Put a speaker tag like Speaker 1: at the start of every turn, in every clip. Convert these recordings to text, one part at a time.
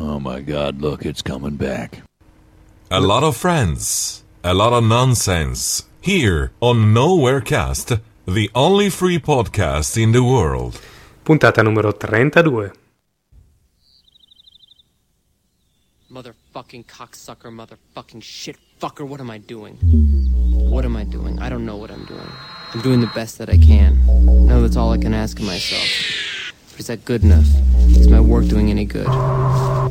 Speaker 1: Oh my god, look, it's coming back.
Speaker 2: A lot of friends, a lot of nonsense. Here on Nowherecast, the only free podcast in the world.
Speaker 3: Puntata numero 32.
Speaker 4: Motherfucking cocksucker, motherfucking shit fucker, what am I doing? What am I doing? I don't know what I'm doing. I'm doing the best that I can. Now that's all I can ask of myself. But is that good enough? Is my work doing any good?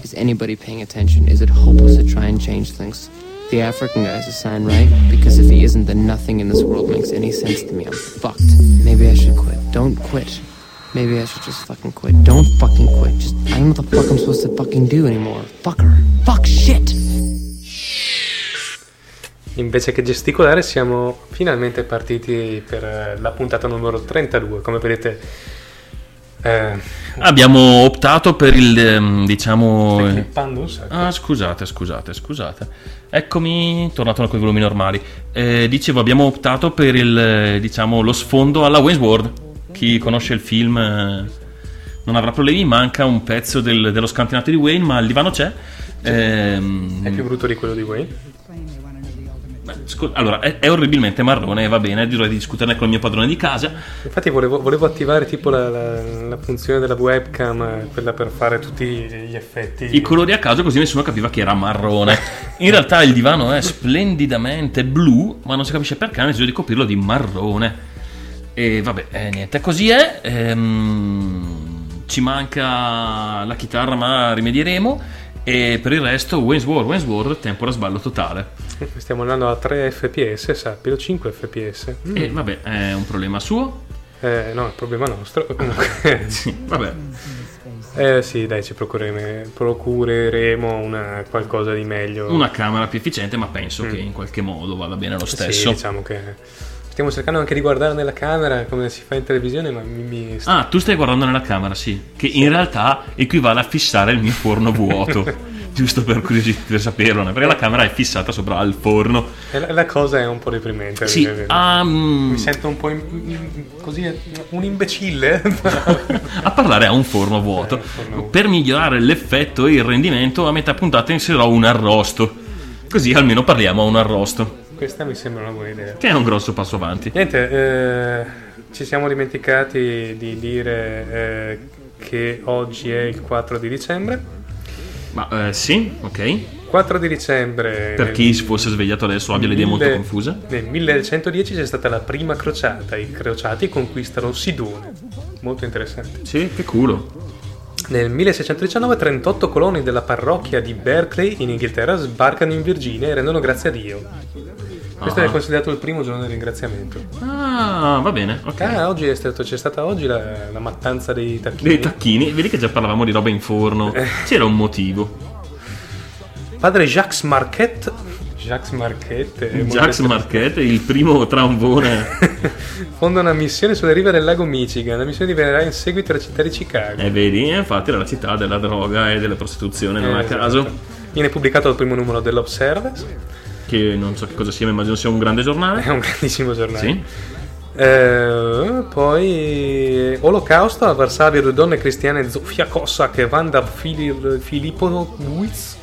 Speaker 4: Is anybody paying attention? Is it hopeless to try and change things? The African guy's a sign, right? Because if he isn't, then nothing in this world makes any sense to me. I'm fucked. Maybe I should quit. Don't quit. Maybe I should just fucking quit. Don't fucking quit. Just I don't know what the fuck I'm supposed to fucking do anymore. Fucker. Fuck shit.
Speaker 3: Invece che gesticolare siamo finalmente partiti per eh, la puntata numero 32. Come vedete... Eh,
Speaker 5: Abbiamo optato per il, ehm, diciamo...
Speaker 3: stai
Speaker 5: eh,
Speaker 3: clippando un sacco.
Speaker 5: Ah, scusate, scusate, scusate. Eccomi, tornato con i volumi normali. Eh, dicevo, abbiamo optato per il, eh, diciamo, lo sfondo alla Wayne's World. Chi conosce il film eh, non avrà problemi, manca un pezzo del- dello scantinato di Wayne, ma il divano c'è. Ehm,
Speaker 3: È più brutto di quello di Wayne.
Speaker 5: Allora, è, è orribilmente marrone, va bene, direi di discuterne con il mio padrone di casa.
Speaker 3: Infatti volevo, volevo attivare tipo la, la- la funzione della webcam, quella per fare tutti gli effetti.
Speaker 5: I colori a caso così nessuno capiva che era marrone. In realtà il divano è splendidamente blu, ma non si capisce perché hanno deciso di coprirlo di marrone. E vabbè, eh, niente, così è. Ehm, ci manca la chitarra, ma rimedieremo. E per il resto, Wayne's World, Wayne's World, tempo da sballo totale.
Speaker 3: Stiamo andando a 3 fps, sappilo, 5 fps. Mm.
Speaker 5: E vabbè, è un problema suo.
Speaker 3: Eh, no, è problema nostro. Comunque,
Speaker 5: Sì, vabbè.
Speaker 3: eh sì, dai, ci procureremo, procureremo una, qualcosa di meglio.
Speaker 5: Una camera più efficiente, ma penso che in qualche modo vada bene lo
Speaker 3: Sì,
Speaker 5: stesso.
Speaker 3: diciamo che stiamo cercando anche di guardare nella camera come si fa in televisione, ma mi, mi-
Speaker 5: Ah, tu stai guardando nella camera, sì. Che in realtà equivale a fissare il mio forno vuoto. Giusto per curiosità, per saperlo, perché la camera è fissata sopra al forno.
Speaker 3: e la, la cosa è un po' deprimente.
Speaker 5: Sì, mm,
Speaker 3: Mi sento un po' in- in- così, un imbecille.
Speaker 5: a parlare a un forno vuoto.
Speaker 3: Eh, un forno vuoto.
Speaker 5: Per migliorare l'effetto e il rendimento, a metà puntata inserirò un arrosto. Così almeno parliamo a un arrosto,
Speaker 3: Questa mi sembra una buona idea.
Speaker 5: che è un grosso passo avanti.
Speaker 3: Niente, eh, ci siamo dimenticati di dire eh, che oggi è il 4 di dicembre.
Speaker 5: Ma eh, sì, ok.
Speaker 3: 4 di dicembre.
Speaker 5: Per
Speaker 3: nel-
Speaker 5: chi si fosse svegliato adesso abbia le idee molto confuse.
Speaker 3: Nel 1110 c'è stata la prima crociata. I crociati conquistano Sidone. Molto interessante.
Speaker 5: Sì, che culo.
Speaker 3: Nel 1619 38 coloni della parrocchia di Berkeley in Inghilterra sbarcano in Virginia e rendono grazie a Dio. Questo
Speaker 5: Ah.
Speaker 3: è considerato il primo giorno del ringraziamento.
Speaker 5: Ah, va bene, ok.
Speaker 3: Ah, oggi è stato- c'è stata oggi la, la mattanza dei tacchini.
Speaker 5: Dei tacchini, vedi che già parlavamo di roba in forno.
Speaker 3: Eh.
Speaker 5: C'era un motivo.
Speaker 3: Padre Jacques Marquette. Jacques Marquette. molto
Speaker 5: Jacques. Marquette, il primo tramvone.
Speaker 3: Fonda una missione sulle rive del lago Michigan. La missione diventerà in seguito la città di Chicago.
Speaker 5: E vedi, eh, infatti era la città della droga e della prostituzione, non
Speaker 3: Eh,
Speaker 5: a
Speaker 3: esatto.
Speaker 5: caso.
Speaker 3: Viene pubblicato il primo numero dell'Observer.
Speaker 5: Che non so che cosa sia, ma immagino sia un grande
Speaker 3: È
Speaker 5: giornale.
Speaker 3: un grandissimo giornale.
Speaker 5: Sì.
Speaker 3: Eh, poi Olocausto, a Varsavia due donne cristiane Zofia Cossack e Fili- Filippo Luiz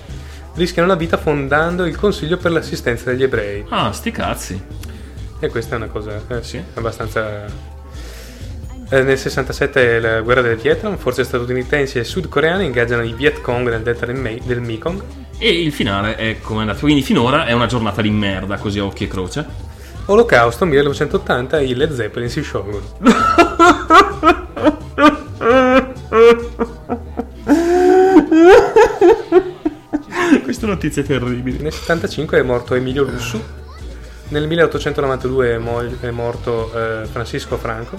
Speaker 3: rischiano la vita fondando il Consiglio per l'assistenza degli ebrei.
Speaker 5: Ah, sti cazzi.
Speaker 3: E questa è una cosa eh, sì, abbastanza... Eh, nel 67 è la guerra del Vietnam, forze statunitensi e sudcoreane ingaggiano i Viet Cong nel delta del, Me- del Mekong.
Speaker 5: E il finale è come è andato. Quindi finora è una giornata di merda, così a occhio e croce.
Speaker 3: Olocausto 1980 i Led Zeppelin si sciolgono.
Speaker 5: Queste notizie terribili.
Speaker 3: Nel 75 è morto Emilio Lussu. Nel 1892 è, mo- è morto eh, Francisco Franco.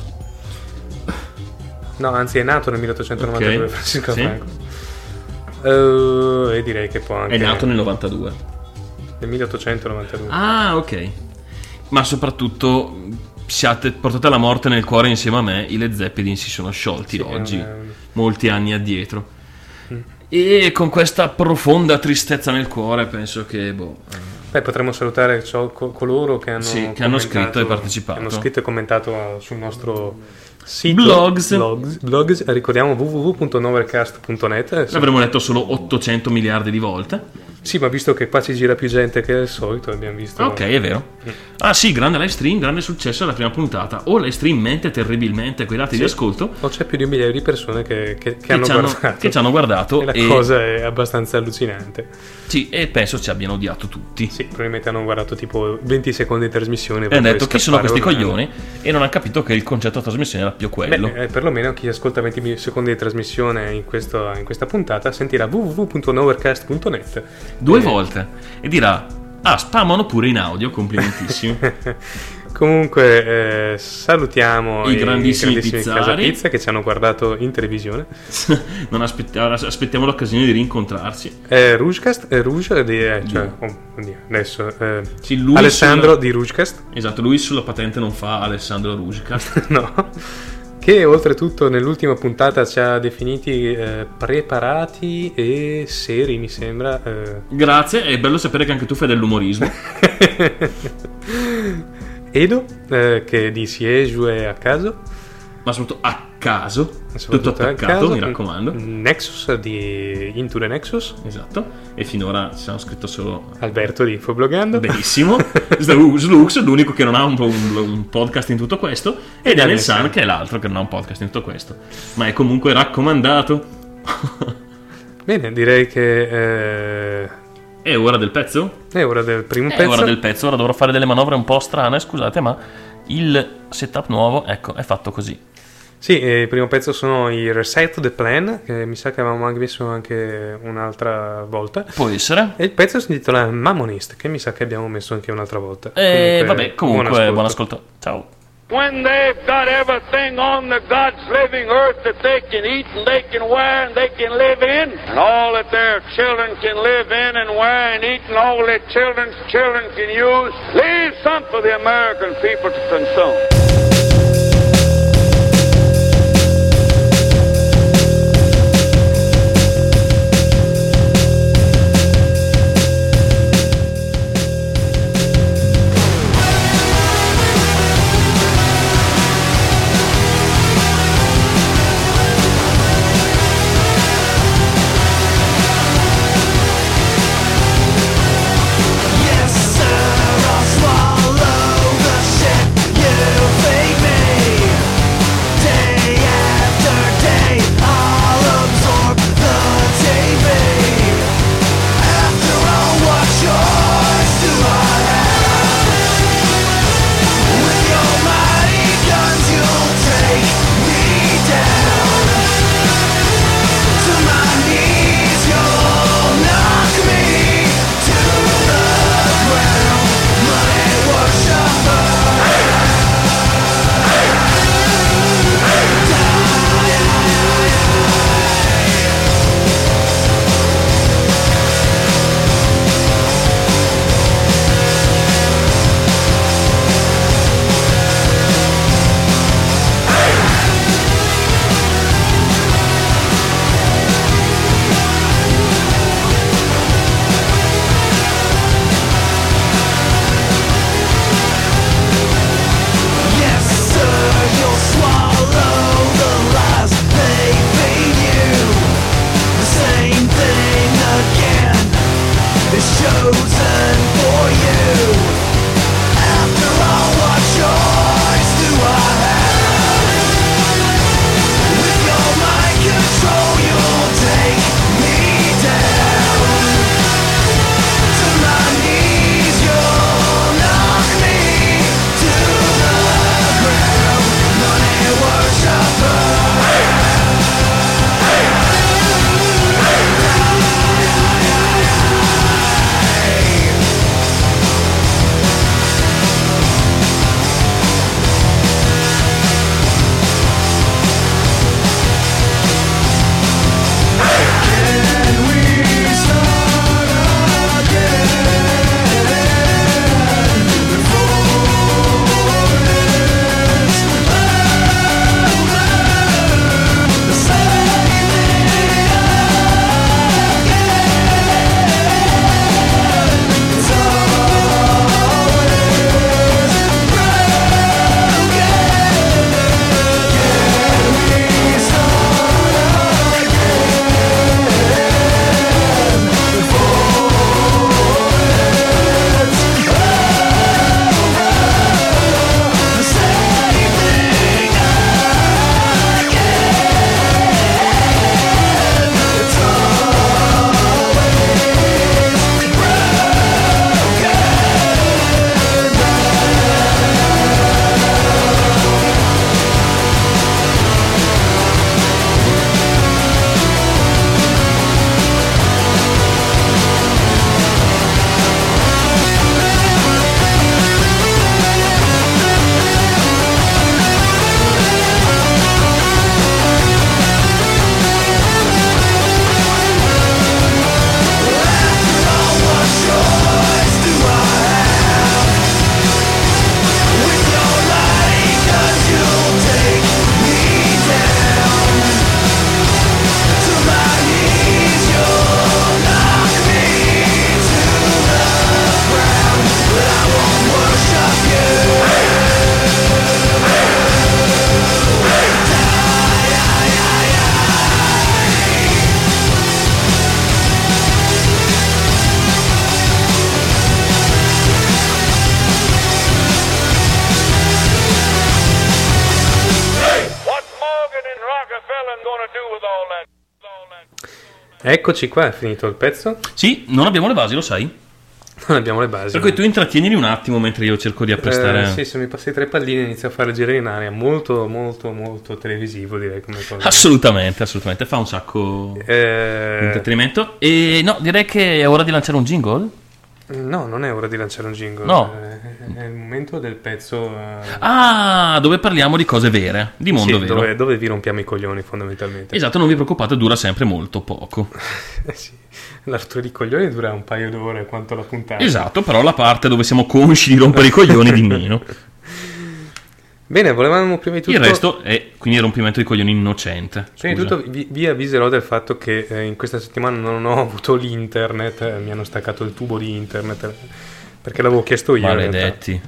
Speaker 3: No, anzi è nato nel 1892
Speaker 5: Ok,
Speaker 3: Francisco
Speaker 5: sì.
Speaker 3: Franco. Eh, e direi che può anche...
Speaker 5: È nato nel 92.
Speaker 3: nel 1892.
Speaker 5: Ah, ok. Ma soprattutto siate portate alla morte nel cuore insieme a me, i Led Zeppelin si sono sciolti
Speaker 3: Sì,
Speaker 5: oggi,
Speaker 3: è Mm.
Speaker 5: molti anni addietro. E con questa profonda tristezza nel cuore penso che, boh, eh,
Speaker 3: Beh, potremmo salutare ciò- co- coloro che hanno,
Speaker 5: Sì, che hanno scritto e partecipato.
Speaker 3: Hanno scritto e commentato eh, sul nostro sito.
Speaker 5: Blogs.
Speaker 3: Blogs. Blogs. Ricordiamo www.novercast.net.
Speaker 5: L'avremmo letto solo 800 miliardi di volte.
Speaker 3: Sì, ma visto che qua ci gira più gente che al solito, abbiamo visto...
Speaker 5: Ok, è vero. Ah sì, grande live stream, grande successo alla prima puntata. O live stream mente terribilmente quei dati di ascolto
Speaker 3: O c'è più di un migliaio di persone che, che- che
Speaker 5: che,
Speaker 3: hanno guardato.
Speaker 5: che ci hanno guardato
Speaker 3: E la
Speaker 5: e,
Speaker 3: cosa è abbastanza allucinante.
Speaker 5: sì, e penso ci abbiano odiato tutti.
Speaker 3: Sì, probabilmente hanno guardato tipo 20 secondi di trasmissione.
Speaker 5: E hanno detto chi sono questi coglioni e non hanno capito che il concetto della trasmissione era più quello.
Speaker 3: Beh, eh, perlomeno chi ascolta 20 mi- secondi di trasmissione in, questo- in questa puntata sentirà www.novercast.net
Speaker 5: Due
Speaker 3: Eh,
Speaker 5: volte. E dirà, ah, spammano pure in audio, complimentissimi.
Speaker 3: Comunque eh, salutiamo
Speaker 5: I grandissimi
Speaker 3: Casa
Speaker 5: pizzari.
Speaker 3: Pizza che ci hanno guardato in televisione.
Speaker 5: non aspettiamo, aspettiamo l'occasione di rincontrarci.
Speaker 3: Eh, Rougecast, eh, Rouge, di, eh, cioè, oh, oddio, adesso eh,
Speaker 5: Sì,
Speaker 3: Alessandro
Speaker 5: sulla-
Speaker 3: di Rougecast,
Speaker 5: Esatto, lui sulla patente non fa Alessandro Rugicast.
Speaker 3: no, che oltretutto nell'ultima puntata ci ha definiti eh, preparati e seri, mi sembra. eh.
Speaker 5: Grazie, è bello sapere che anche tu fai dell'umorismo.
Speaker 3: Edo, eh, che di Siesue a caso,
Speaker 5: ma soprattutto a caso, tutto
Speaker 3: soprattutto a
Speaker 5: attaccato,
Speaker 3: caso.
Speaker 5: mi raccomando.
Speaker 3: Nexus di Into the Nexus,
Speaker 5: Esatto, e finora ci hanno scritto solo
Speaker 3: Alberto di Infobloggando.
Speaker 5: benissimo. Slu- Slux, l'unico che non ha un, un- un podcast in tutto questo, e Daniel San,
Speaker 3: San.
Speaker 5: che è l'altro che non ha un podcast in tutto questo. Ma è comunque raccomandato.
Speaker 3: Bene, direi che eh,
Speaker 5: È ora del pezzo?
Speaker 3: è ora del primo
Speaker 5: È
Speaker 3: pezzo.
Speaker 5: ora del pezzo, ora dovrò fare delle manovre un po' strane, scusate, ma il setup nuovo, ecco, è fatto così.
Speaker 3: Sì, eh, il primo pezzo sono i Reset the Plan, che mi sa che avevamo anche messo anche un'altra volta.
Speaker 5: Può essere?
Speaker 3: E il pezzo si intitola Mammonist, che mi sa che abbiamo messo anche un'altra volta.
Speaker 5: E vabbè, comunque,
Speaker 3: buon
Speaker 5: buon
Speaker 3: ascolto.
Speaker 5: ascolto. Ciao.
Speaker 6: When they've got everything on the God's living earth that they can eat and they can wear and they can live in, and all that their children can live in and wear and eat, and all their children's children can use, leave some for the American people to consume.
Speaker 3: Eccoci qua, è finito il pezzo.
Speaker 5: Sì, non abbiamo le basi, lo sai?
Speaker 3: Non abbiamo le basi.
Speaker 5: Per cui tu intrattienili un attimo mentre io cerco di apprestare.
Speaker 3: Eh, sì, se mi passi tre palline inizio a fare girare in aria. Molto, molto, molto televisivo, direi come cosa.
Speaker 5: Assolutamente, assolutamente. Fa un sacco di
Speaker 3: Eh,
Speaker 5: intrattenimento. E no, direi che è ora di lanciare un jingle.
Speaker 3: no, non è ora di lanciare un jingle.
Speaker 5: No.
Speaker 3: Momento del pezzo. eh,
Speaker 5: Ah, dove parliamo di cose vere, di mondo
Speaker 3: sì,
Speaker 5: vero.
Speaker 3: dove, dove vi rompiamo i coglioni, fondamentalmente.
Speaker 5: Esatto, non vi preoccupate, dura sempre molto poco.
Speaker 3: Sì. La rottura di coglioni dura un paio d'ore quanto la puntata.
Speaker 5: Esatto, però la parte dove siamo consci di rompere i coglioni di meno.
Speaker 3: Bene, volevamo prima di tutto.
Speaker 5: Il resto è quindi il rompimento di coglioni innocente.
Speaker 3: Prima di
Speaker 5: Scusa.
Speaker 3: tutto vi, vi avviserò del fatto che eh, in questa settimana non ho avuto l'internet, eh, mi hanno staccato il tubo di internet perché l'avevo chiesto io.
Speaker 5: Maledetti.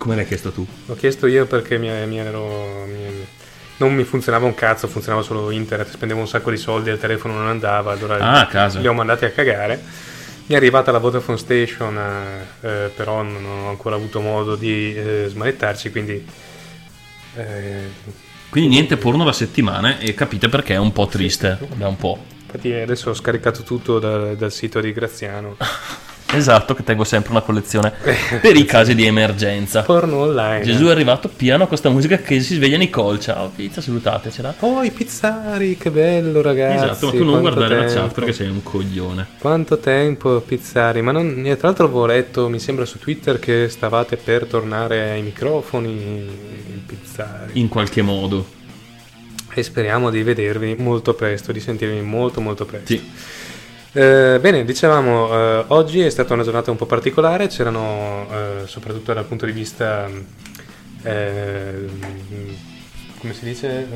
Speaker 5: Come l'hai chiesto tu?
Speaker 3: L'ho chiesto io perché mi, mi ero. mi- non mi funzionava un cazzo, funzionava solo internet, spendevo un sacco di soldi, il telefono non andava, allora
Speaker 5: Ah, a casa.
Speaker 3: li ho mandati a cagare. Mi è arrivata la Vodafone Station, eh, eh, però non ho ancora avuto modo di eh, smanettarci, quindi. eh,
Speaker 5: Quindi niente porno da settimane e capite perché è un po' triste da un po'.
Speaker 3: infatti adesso ho scaricato tutto da- dal sito di Graziano.
Speaker 5: Esatto, che tengo sempre una collezione per i casi di emergenza.
Speaker 3: Porno online.
Speaker 5: Gesù è arrivato piano a questa musica che si sveglia Nicole. Ciao pizza, salutatecela.
Speaker 3: Oh, i pizzari, che bello ragazzi.
Speaker 5: esatto, ma tu non guardare la
Speaker 3: tempo.
Speaker 5: chat perché sei un coglione.
Speaker 3: Quanto tempo, Pizzari? Ma non, eh, tra l'altro avevo letto, mi sembra su Twitter, che stavate per tornare ai microfoni, Pizzari.
Speaker 5: In qualche modo.
Speaker 3: E speriamo di vedervi molto presto, di sentirvi molto molto presto.
Speaker 5: Sì.
Speaker 3: Eh, bene, dicevamo, eh, oggi è stata una giornata un po' particolare, c'erano, eh, soprattutto dal punto di vista, eh, come si dice?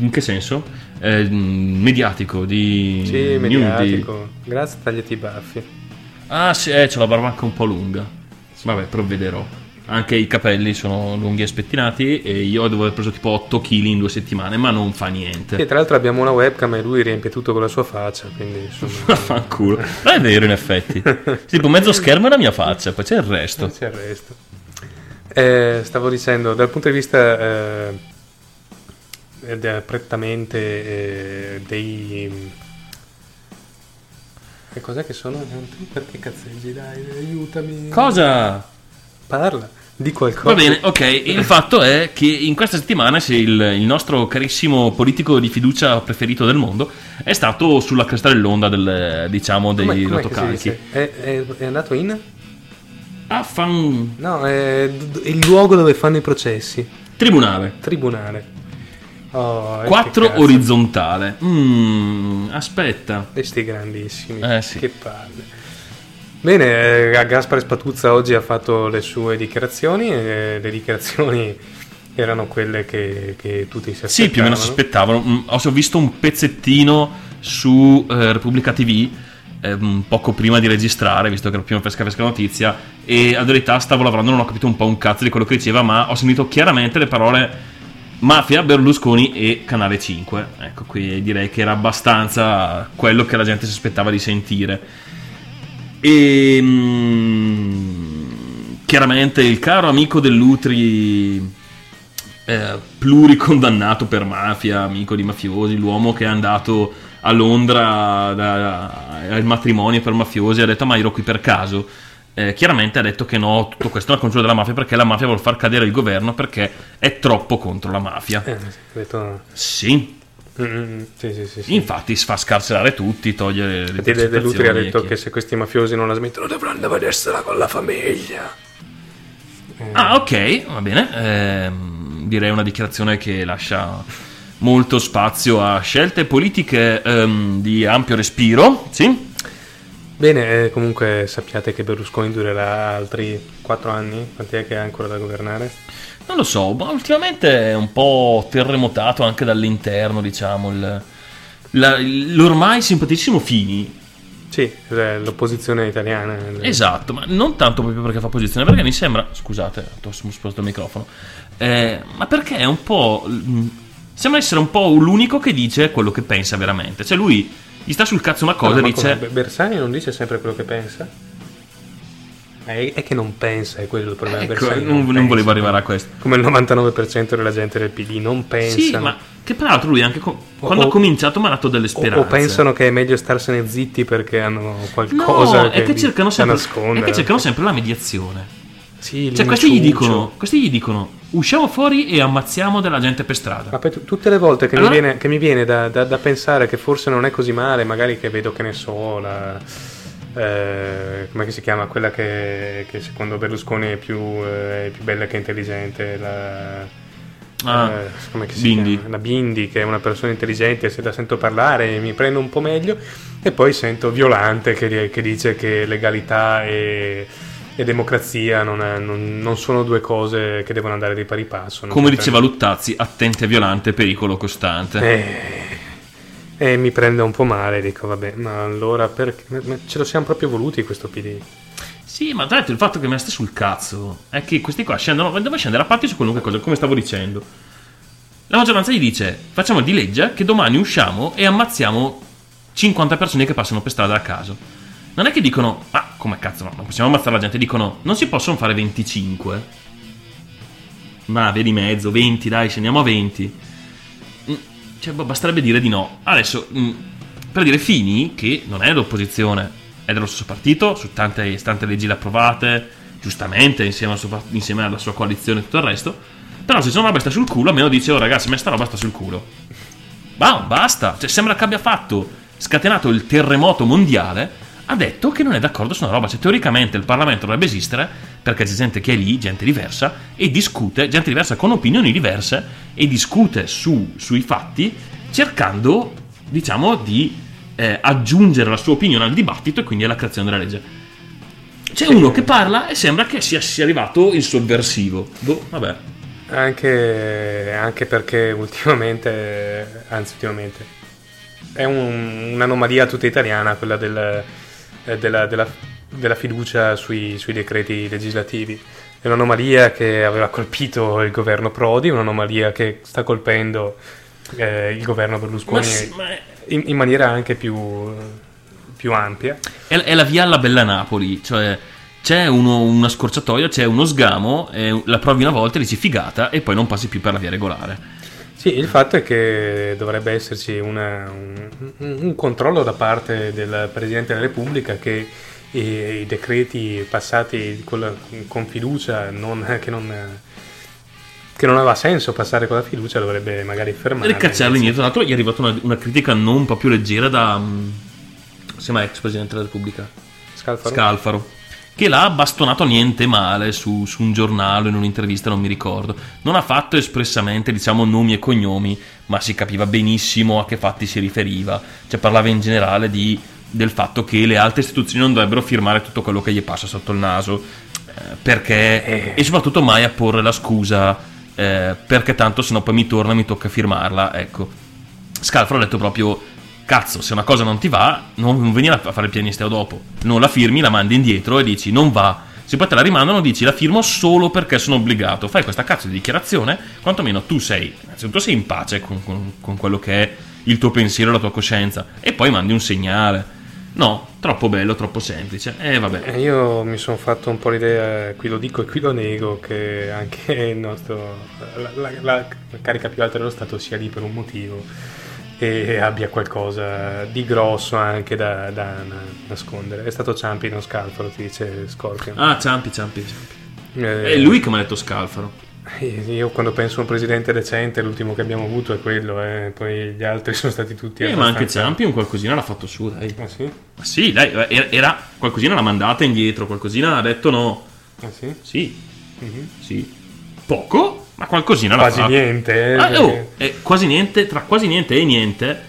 Speaker 5: In che senso? Eh, mediatico, di
Speaker 3: sì, mediatico. Grazie, tagliati i baffi.
Speaker 5: Ah, sì, eh, c'ho la barba anche un po' lunga. Vabbè, provvederò. Anche i capelli sono lunghi e spettinati e io devo aver preso tipo 8 kg in due settimane, ma non fa niente.
Speaker 3: E tra l'altro abbiamo una webcam e lui riempie tutto con la sua faccia, quindi insomma...
Speaker 5: Fanculo. Ma è vero, in effetti. tipo, mezzo schermo è la mia faccia, poi c'è il resto.
Speaker 3: C'è il resto. Eh, stavo dicendo, dal punto di vista eh, prettamente eh, dei... Che cos'è che sono? Perché cazzeggi? Dai, aiutami.
Speaker 5: Cosa?
Speaker 3: Parla, di qualcosa.
Speaker 5: Va bene, ok. Il fatto è che in questa settimana se il, il nostro carissimo politico di fiducia preferito del mondo è stato sulla cresta dell'onda del, diciamo, dei
Speaker 3: Com'è- com'è
Speaker 5: rotocalchi.
Speaker 3: È, è- è andato in?
Speaker 5: Ah, fan...
Speaker 3: No, è, il luogo dove fanno i processi.
Speaker 5: Tribunale.
Speaker 3: Tribunale. Oh, e che
Speaker 5: 4
Speaker 3: cazzo.
Speaker 5: orizzontale. Mm, aspetta.
Speaker 3: Questi grandissimi.
Speaker 5: Eh, sì.
Speaker 3: Che palle. Bene, eh, Gaspare Spatuzza oggi ha fatto le sue dichiarazioni e le dichiarazioni erano quelle che, che tutti si aspettavano.
Speaker 5: Sì, più o meno si aspettavano. Mm, Ho visto un pezzettino su eh, Repubblica TV ehm, poco prima di registrare, visto che era prima fresca fresca notizia, e a verità stavo lavorando, non ho capito un po' un cazzo di quello che diceva, ma ho sentito chiaramente le parole Mafia, Berlusconi e Canale 5. Ecco, qui direi che era abbastanza quello che la gente si aspettava di sentire. E mm, chiaramente il caro amico dell'Utri eh, pluricondannato per mafia, amico di mafiosi, l'uomo che è andato a Londra da- al matrimonio per mafiosi ha detto ma ero qui per caso. Eh, chiaramente ha detto che no, tutto questo è una congiura della mafia perché la mafia vuole far cadere il governo perché è troppo contro la mafia.
Speaker 3: Eh, detto-
Speaker 5: Sì,
Speaker 3: Mm, sì, sì, sì, sì.
Speaker 5: infatti si fa scarcerare tutti, togliere le
Speaker 3: De- De Lutri ha detto che se questi mafiosi non la smettono dovranno vedersela con la famiglia.
Speaker 5: Ah, ok, va bene. Ehm, direi una dichiarazione che lascia molto spazio a scelte politiche ehm, di ampio respiro. Sì?
Speaker 3: Bene, eh, comunque sappiate che Berlusconi durerà altri 4 anni. Quanti è che ha ancora da governare?
Speaker 5: Non lo so, ma ultimamente è un po' terremotato anche dall'interno, diciamo. il- la- l'ormai simpaticissimo Fini.
Speaker 3: Sì, l'opposizione italiana.
Speaker 5: Esatto, ma non tanto proprio perché fa posizione, perché mi sembra. Scusate, ho spostato il microfono. Eh, ma perché è un po'. Sembra essere un po' l'unico che dice quello che pensa veramente. Cioè, lui gli sta sul cazzo una cosa
Speaker 3: No,
Speaker 5: e
Speaker 3: ma
Speaker 5: dice.
Speaker 3: come, Bersani non dice sempre quello che pensa? È, è che non pensa, è quello il problema.
Speaker 5: Ecco, non, non
Speaker 3: pensa.
Speaker 5: volevo arrivare a questo.
Speaker 3: Come il 99% della gente del PD non pensa.
Speaker 5: Sì, ma che peraltro lui anche co- quando
Speaker 3: o-
Speaker 5: ha cominciato mi ha dato delle
Speaker 3: o,
Speaker 5: speranze.
Speaker 3: o pensano che è meglio starsene zitti perché hanno qualcosa
Speaker 5: No,
Speaker 3: che
Speaker 5: è che cercano sempre,
Speaker 3: nascondere.
Speaker 5: è che cercano sempre la mediazione.
Speaker 3: Sì,
Speaker 5: Cioè, questi gli, dicono, questi gli dicono: usciamo fuori e ammazziamo della gente per strada.
Speaker 3: Ma poi tu- tutte le volte che
Speaker 5: Allora-
Speaker 3: mi viene, che mi viene da, da- da pensare che forse non è così male, magari che vedo che ne so, la, eh, come si chiama quella che, che secondo Berlusconi è più, eh, è più bella che intelligente, la,
Speaker 5: Ah,
Speaker 3: eh,
Speaker 5: Bindi.
Speaker 3: La Bindi, che è una persona intelligente, se la sento parlare mi prendo un po' meglio, e poi sento Violante che, che dice che legalità e, e democrazia non, è- non- non sono due cose che devono andare di pari passo.
Speaker 5: Come diceva
Speaker 3: prende-
Speaker 5: Luttazzi, attenti a violante, pericolo costante.
Speaker 3: Eh, e mi prende un po' male, dico vabbè, ma allora perché ma- ce lo siamo proprio voluti questo PD?
Speaker 5: Sì, ma tra l'altro il fatto che mi sta sul cazzo è che questi qua scendono, devono scendere a patti su qualunque cosa, come stavo dicendo. La maggioranza gli dice: Facciamo di legge che domani usciamo e ammazziamo 50 persone che passano per strada a caso. Non è che dicono: Ma come cazzo, no, non possiamo ammazzare la gente. Dicono: Non si possono fare 25. Ma via di mezzo, 20, dai, scendiamo a 20. Cioè, basterebbe dire di no. Adesso, mm, per dire Fini, che non è l'opposizione, è dello stesso partito, su tante, tante leggi le approvate, giustamente, insieme, al suo- insieme alla sua coalizione e tutto il resto. Però se c'è una roba sta sul culo, almeno dice, oh ragazzi, a sta roba sta sul culo. Ma basta, cioè sembra che abbia fatto, scatenato il terremoto mondiale, ha detto che non è d'accordo su una roba. Cioè teoricamente il Parlamento dovrebbe esistere perché c'è gente che è lì, gente diversa, e discute, gente diversa con opinioni diverse, e discute su- sui fatti, cercando, diciamo, di eh, aggiungere la sua opinione al dibattito e quindi alla creazione della legge. C'è uno che parla e sembra che sia, sia arrivato il sovversivo. Boh, vabbè.
Speaker 3: Anche, anche perché ultimamente, anzi ultimamente, è un- un'anomalia tutta italiana quella del- eh, della, della- della fiducia sui, sui decreti legislativi. È un'anomalia che aveva colpito il governo Prodi, un'anomalia che sta colpendo eh, il governo
Speaker 5: Ma,
Speaker 3: Berlusconi
Speaker 5: sì, ma è-
Speaker 3: in, in maniera anche più, più ampia.
Speaker 5: È, è la via alla bella Napoli, cioè c'è uno- una scorciatoia, c'è uno sgamo, e la provi una volta e dici figata e poi non passi più per la via regolare.
Speaker 3: Sì, il fatto è che dovrebbe esserci una- un, un- un controllo da parte del Presidente della Repubblica che i, i decreti passati con, la- con fiducia, non- che, non, che non aveva senso passare con la fiducia, dovrebbe magari fermare.
Speaker 5: Ricacciarli indietro. Tra l'altro gli è arrivata una, una critica non proprio leggera da... mm, si chiama ex Presidente della Repubblica?
Speaker 3: Scalfaro?
Speaker 5: Scalfaro. Che l'ha bastonato niente male su, su un giornale, in un'intervista, non mi ricordo. Non ha fatto espressamente, diciamo, nomi e cognomi, ma si capiva benissimo a che fatti si riferiva. Cioè parlava in generale di- del fatto che le alte istituzioni non dovrebbero firmare tutto quello che gli passa sotto il naso. eh, perché... E soprattutto mai a porre la scusa, eh, perché tanto se no poi mi torna e mi tocca firmarla. Ecco. Scalfaro ha detto proprio cazzo se una cosa non ti va non venire a fare il pianista dopo. Non la firmi la mandi indietro e dici non va. Se poi te la rimandano dici la firmo solo perché sono obbligato. Fai questa cazzo di dichiarazione quantomeno tu sei innanzitutto sei in pace con, con- con quello che è il tuo pensiero la tua coscienza e poi mandi un segnale. No troppo bello troppo semplice. E vabbè.
Speaker 3: Eh, Io mi sono fatto un po' l'idea, qui lo dico e qui lo nego, che anche nostro, la, la- la carica più alta dello Stato sia lì per un motivo e abbia qualcosa di grosso anche da, da na- nascondere. È stato Ciampi, non Scalfaro, ti dice Scorpion.
Speaker 5: ah Ciampi Ciampi, Ciampi.
Speaker 3: Eh,
Speaker 5: è lui che mi ha detto Scalfaro
Speaker 3: Io quando penso a un presidente decente, l'ultimo che abbiamo avuto è quello, eh, poi gli altri sono stati tutti...
Speaker 5: eh, ma anche Ciampi un qualcosina l'ha fatto su dai
Speaker 3: Ah sì?
Speaker 5: Ma sì dai era, qualcosina l'ha mandata indietro qualcosina ha detto no
Speaker 3: Ah sì?
Speaker 5: Sì,
Speaker 3: Mhm.
Speaker 5: sì. Poco, ma qualcosina
Speaker 3: Quasi
Speaker 5: fatto.
Speaker 3: niente. eh,
Speaker 5: Ah, oh, eh, quasi niente, tra quasi niente e niente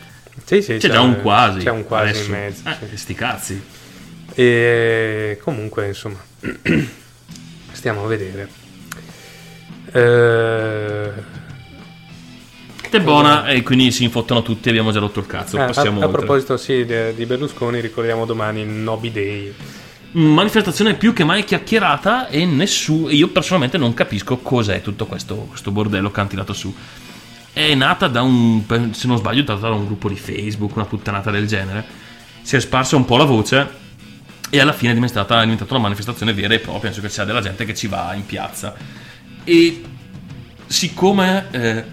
Speaker 3: Sì, sì,
Speaker 5: c'è già un quasi.
Speaker 3: C'è un quasi
Speaker 5: adesso.
Speaker 3: in mezzo.
Speaker 5: Eh,
Speaker 3: sì.
Speaker 5: sti cazzi.
Speaker 3: E comunque, insomma, stiamo a vedere. Eh,
Speaker 5: Te buona e quindi si infottono tutti abbiamo già rotto il cazzo.
Speaker 3: ah,
Speaker 5: Passiamo
Speaker 3: a, a proposito, sì, di, di Berlusconi, ricordiamo domani il Nobi Day.
Speaker 5: Manifestazione più che mai chiacchierata e nessuno. Io personalmente non capisco cos'è tutto questo, questo bordello tirato su. È nata da un. se non sbaglio, da un gruppo di Facebook, una puttanata del genere. Si è sparsa un po' la voce e alla fine è diventata, è diventata una manifestazione vera e propria, penso che c'è della gente che ci va in piazza. E siccome, eh,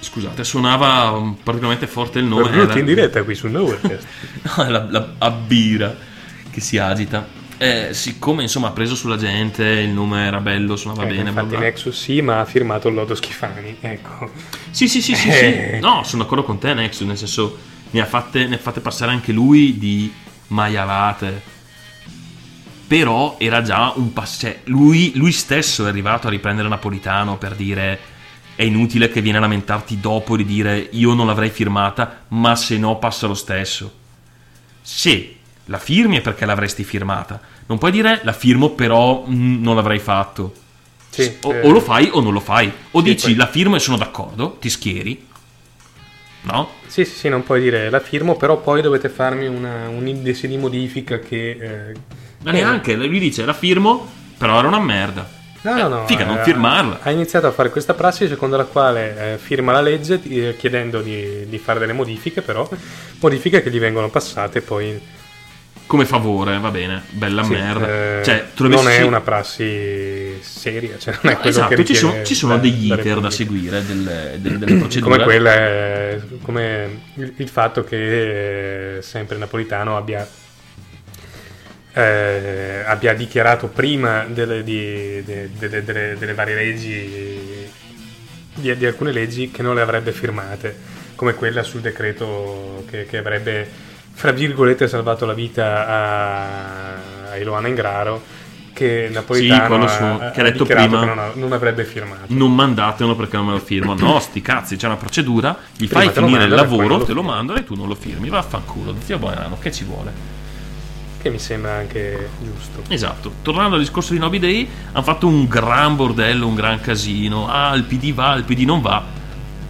Speaker 5: scusate, suonava um, particolarmente forte il nome...
Speaker 3: Benvenuti
Speaker 5: era-
Speaker 3: in diretta qui su Nowherecast.
Speaker 5: No, la, la abbira che si agita. Eh, siccome insomma ha preso sulla gente, il nome era bello, suonava
Speaker 3: Ecco,
Speaker 5: bene. bla
Speaker 3: infatti
Speaker 5: bla.
Speaker 3: Nexus sì, ma ha firmato il lodo Schifani. Ecco.
Speaker 5: Sì, sì, sì, sì,
Speaker 3: Eh.
Speaker 5: sì. No, sono d'accordo con te, Nexus, nel senso ne ha fatte, ne ha fatte passare anche lui di maialate. Però era già un passo. Cioè, lui, lui stesso è arrivato a riprendere Napolitano per dire è inutile che vieni a lamentarti dopo di dire io non l'avrei firmata, ma se no passa lo stesso. Se la firmi è perché l'avresti firmata. Non puoi dire la firmo però mm, non l'avrei fatto.
Speaker 3: Sì,
Speaker 5: o,
Speaker 3: eh,
Speaker 5: o lo fai o non lo fai. O
Speaker 3: Sì,
Speaker 5: dici
Speaker 3: poi-
Speaker 5: la firmo e sono d'accordo, ti schieri. No?
Speaker 3: Sì, sì, sì, non puoi dire la firmo, però poi dovete farmi una, un indice di modifica che... eh,
Speaker 5: Ma neanche, lui dice la firmo, però era una merda.
Speaker 3: No, no, no.
Speaker 5: Figa, non
Speaker 3: eh,
Speaker 5: firmarla.
Speaker 3: Ha iniziato a fare questa prassi secondo la quale eh, firma la legge eh, chiedendo di, di fare delle modifiche, però modifiche che gli vengono passate poi.
Speaker 5: Come favore, va bene, bella
Speaker 3: Sì,
Speaker 5: merda.
Speaker 3: eh,
Speaker 5: cioè,
Speaker 3: non è una prassi seria, cioè non è
Speaker 5: No,
Speaker 3: quello
Speaker 5: esatto,
Speaker 3: che
Speaker 5: ci sono, ci sono
Speaker 3: la-
Speaker 5: degli iter da seguire, delle, delle- delle procedure.
Speaker 3: Come quella, eh, come il, il fatto che eh, sempre Napolitano abbia, eh, abbia dichiarato prima delle, di- de- de- de- delle varie leggi, di, di alcune leggi che non le avrebbe firmate, come quella sul decreto che, che avrebbe, fra virgolette, salvato la vita a, a Eloana Ingraro. Che Napolitano
Speaker 5: quello
Speaker 3: ha, ha
Speaker 5: che ha detto prima.
Speaker 3: non, ha- non avrebbe firmato.
Speaker 5: Non mandatelo perché non me lo firmo. No, sti cazzi, c'è una procedura, gli
Speaker 3: Prima
Speaker 5: fai finire il lavoro,
Speaker 3: lo
Speaker 5: te lo mandano e tu non lo firmi. Vaffanculo, zio Buonanno, che ci vuole?
Speaker 3: Che mi sembra anche giusto.
Speaker 5: Esatto, tornando al discorso di Nobi Day, hanno fatto un gran bordello, un gran casino. Ah, il PD va, il PD non va.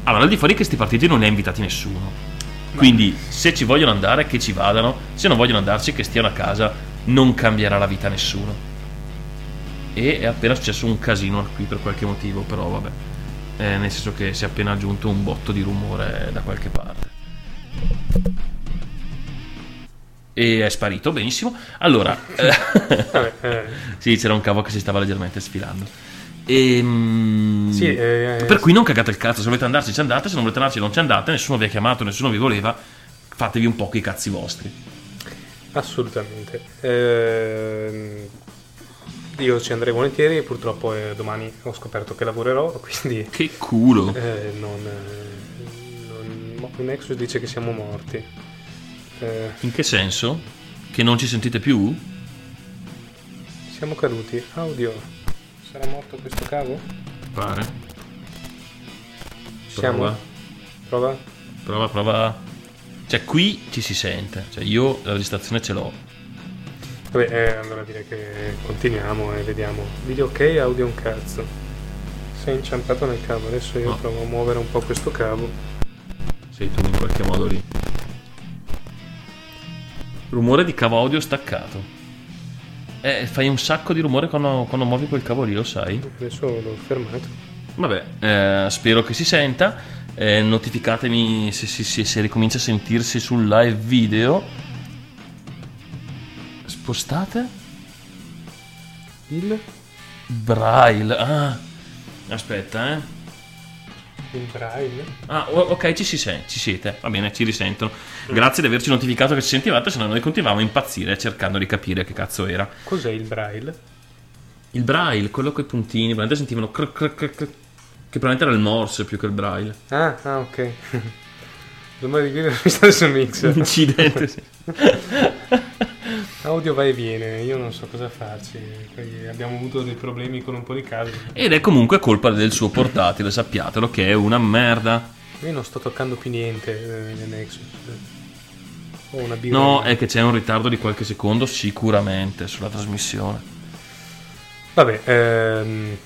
Speaker 5: Allora, al di fuori che questi partiti non li ha invitati nessuno. Quindi, se ci vogliono andare, che ci vadano. Se non vogliono andarci, che stiano a casa. Non cambierà la vita a nessuno. E è appena successo un casino qui per qualche motivo, però vabbè. Eh, nel senso che si è appena aggiunto un botto di rumore da qualche parte. E è sparito, benissimo. Allora, eh, sì, c'era un cavo che si stava leggermente sfilando. Ehm,
Speaker 3: Sì, eh, eh,
Speaker 5: per cui non cagate il cazzo, se volete andarci ci andate, se non volete andarci non ci andate, nessuno vi ha chiamato, nessuno vi voleva, fatevi un po' i cazzi vostri.
Speaker 3: assolutamente. Ehm, io ci andrei volentieri, purtroppo eh, domani ho scoperto che lavorerò, quindi
Speaker 5: Che culo.
Speaker 3: eh, non, eh, non- mo- Nexus dice che siamo morti. Eh,
Speaker 5: In che senso? Che non ci sentite più?
Speaker 3: siamo caduti. Audio. Sarà morto questo cavo?
Speaker 5: Pare.
Speaker 3: Siamo?
Speaker 5: Prova,
Speaker 3: Prova?
Speaker 5: prova, prova. Cioè qui ci si sente, cioè io la registrazione ce l'ho.
Speaker 3: Vabbè, eh, allora direi che continuiamo e vediamo. Video ok, audio un cazzo. Sei inciampato nel cavo, adesso io
Speaker 5: No.
Speaker 3: provo a muovere un po' questo cavo.
Speaker 5: Sei tu in qualche modo lì. Rumore di cavo audio staccato. Eh, fai un sacco di rumore quando, quando muovi quel cavo lì, lo sai?
Speaker 3: Adesso l'ho fermato.
Speaker 5: Vabbè, eh, spero che si senta. Eh, notificatemi se, se- se- se ricomincia a sentirsi sul live video. Spostate?
Speaker 3: Il,
Speaker 5: Braille. Ah, aspetta, eh.
Speaker 3: Il braille.
Speaker 5: Ah, ok, ci si sente, ci siete. Va bene, ci risentono. Grazie di averci notificato che ci sentivate, se no noi continuavamo a impazzire cercando di capire che cazzo era.
Speaker 3: Cos'è il braille?
Speaker 5: Il braille, quello con i puntini, probabilmente sentivano cr- cr- cr- cr- che probabilmente era il morse più che il braille.
Speaker 3: Ah, ah ok. Domani di dire sta sul mix.
Speaker 5: Incidente. sì.
Speaker 3: Audio va e viene, io non so cosa farci. Poi abbiamo avuto dei problemi con un po' di casi.
Speaker 5: Ed è comunque colpa del suo portatile, sappiatelo che è una merda.
Speaker 3: Io non sto toccando più niente eh, nel Nexus. Ho una birra.
Speaker 5: No, è che c'è un ritardo di qualche secondo sicuramente sulla trasmissione.
Speaker 3: Vabbè, ehm,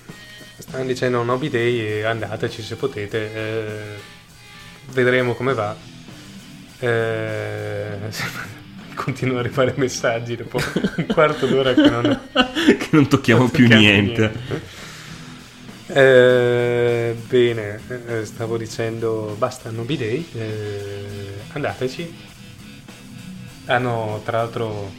Speaker 3: stanno dicendo un hobby day e andateci se potete. eh, vedremo come va. Eh, continua a arrivare messaggi dopo un quarto d'ora che non,
Speaker 5: che non tocchiamo più
Speaker 3: tocchiamo
Speaker 5: niente.
Speaker 3: Eh, bene, eh, stavo dicendo basta Nobi Day, eh, andateci. Hanno tra l'altro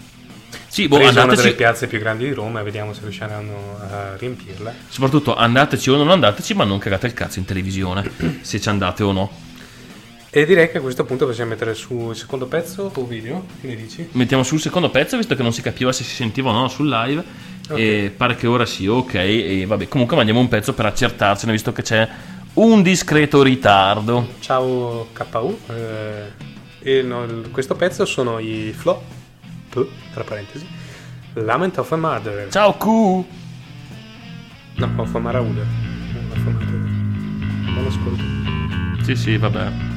Speaker 5: Sì, boh,
Speaker 3: Presa una
Speaker 5: andateci,
Speaker 3: delle piazze più grandi di Roma e vediamo se riusciranno a riempirla.
Speaker 5: soprattutto andateci o non andateci, ma non cagate il cazzo in televisione, se ci andate o no.
Speaker 3: E direi che a questo punto possiamo mettere su il secondo pezzo o video, che ne dici?
Speaker 5: Mettiamo sul secondo pezzo, visto che non si capiva se si sentiva o no sul live.
Speaker 3: Ok.
Speaker 5: E pare che ora sì, ok. E vabbè, comunque mandiamo un pezzo per accertarcene, visto che c'è un discreto ritardo.
Speaker 3: Ciao KU. eh, no, questo pezzo sono i Flop, tra parentesi, Lament of a Mother.
Speaker 5: Ciao Q!
Speaker 3: No, of a Marauder. Mother. Buon ascolto.
Speaker 5: Sì, sì, vabbè.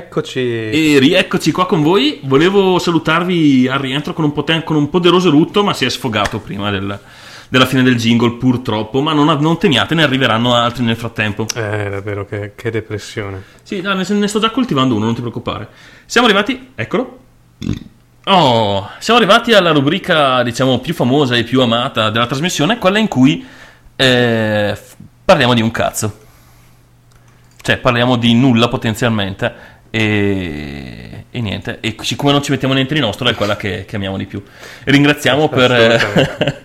Speaker 3: Eccoci.
Speaker 5: E rieccoci qua con voi. Volevo salutarvi al rientro con un, poten- con un poderoso rutto, ma si è sfogato prima del- della fine del jingle, purtroppo. Ma non, non temiate, ne arriveranno altri nel frattempo.
Speaker 3: Eh, davvero, che, che depressione.
Speaker 5: Sì, no, ne, ne sto già coltivando uno, non ti preoccupare. Siamo arrivati, eccolo. Oh, siamo arrivati alla rubrica, diciamo, più famosa e più amata della trasmissione, quella in cui eh, parliamo di un cazzo. Cioè, parliamo di nulla potenzialmente. E, e niente, e siccome non ci mettiamo niente di nostro, è quella che, che amiamo di più. Ringraziamo per
Speaker 3: Assolutamente.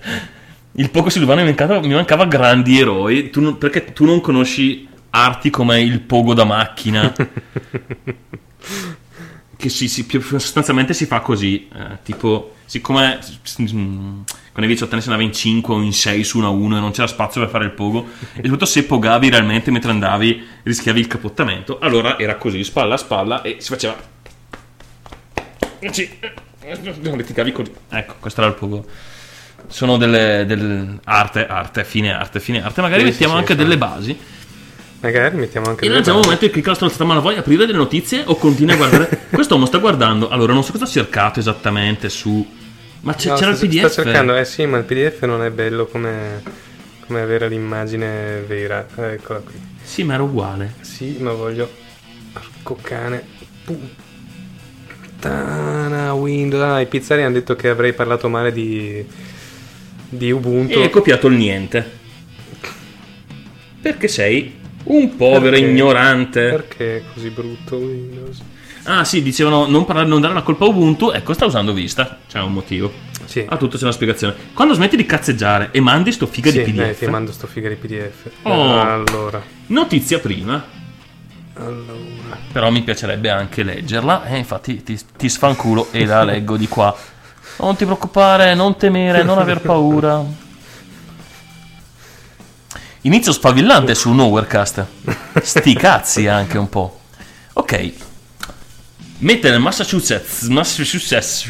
Speaker 5: il poco Silvano. Mi mancava, mi mancava grandi eroi. Tu non- perché tu non conosci arti come il pogo da macchina, che si, si- sostanzialmente si fa così. eh, tipo, siccome mm, quando avevi 18 anni se ne andava in 5 o in 6 su 1 a 1 e non c'era spazio per fare il pogo, e soprattutto se pogavi realmente mentre andavi rischiavi il capottamento, allora era così, spalla a spalla e si faceva. Non litigavi così. Ecco, questo era il pogo. Sono delle, delle arte, arte, fine arte, fine arte. Magari
Speaker 3: sì,
Speaker 5: mettiamo
Speaker 3: sì,
Speaker 5: anche
Speaker 3: sì.
Speaker 5: delle basi.
Speaker 3: Magari mettiamo anche
Speaker 5: E lanciamo un momento in cui la stronzata, ma la vuoi aprire delle notizie o continui a guardare? Quest'uomo sta guardando, allora non so cosa ha cercato esattamente su... Ma c'è-
Speaker 3: No,
Speaker 5: c'era
Speaker 3: sta,
Speaker 5: il PDF?
Speaker 3: Sta cercando, eh sì, ma il PDF non è bello come, come avere l'immagine vera. Eccola qui.
Speaker 5: Sì, ma era uguale.
Speaker 3: Sì, ma voglio. Porco cane. Puttana Windows. Ah, i pizzari hanno detto che avrei parlato male di. di Ubuntu.
Speaker 5: E hai copiato il niente. Perché sei un povero
Speaker 3: Perché?
Speaker 5: ignorante.
Speaker 3: Perché è così brutto Windows?
Speaker 5: Ah sì, dicevano non, parlare, non dare la colpa a Ubuntu, ecco sta usando Vista, c'è un motivo.
Speaker 3: Sì.
Speaker 5: A tutto c'è una spiegazione. Quando smetti di cazzeggiare e mandi sto figa
Speaker 3: sì,
Speaker 5: di PDF,
Speaker 3: eh, ti mando sto figa di PDF.
Speaker 5: Oh.
Speaker 3: Allora.
Speaker 5: notizia prima,
Speaker 3: Allora.
Speaker 5: però mi piacerebbe anche leggerla, e infatti ti, ti sfanculo e la leggo di qua. Non ti preoccupare, non temere, non aver paura. Inizio sfavillante su Nowherecast. Sti cazzi anche un po'. Ok. Mette nel Massachusetts. Massachusetts.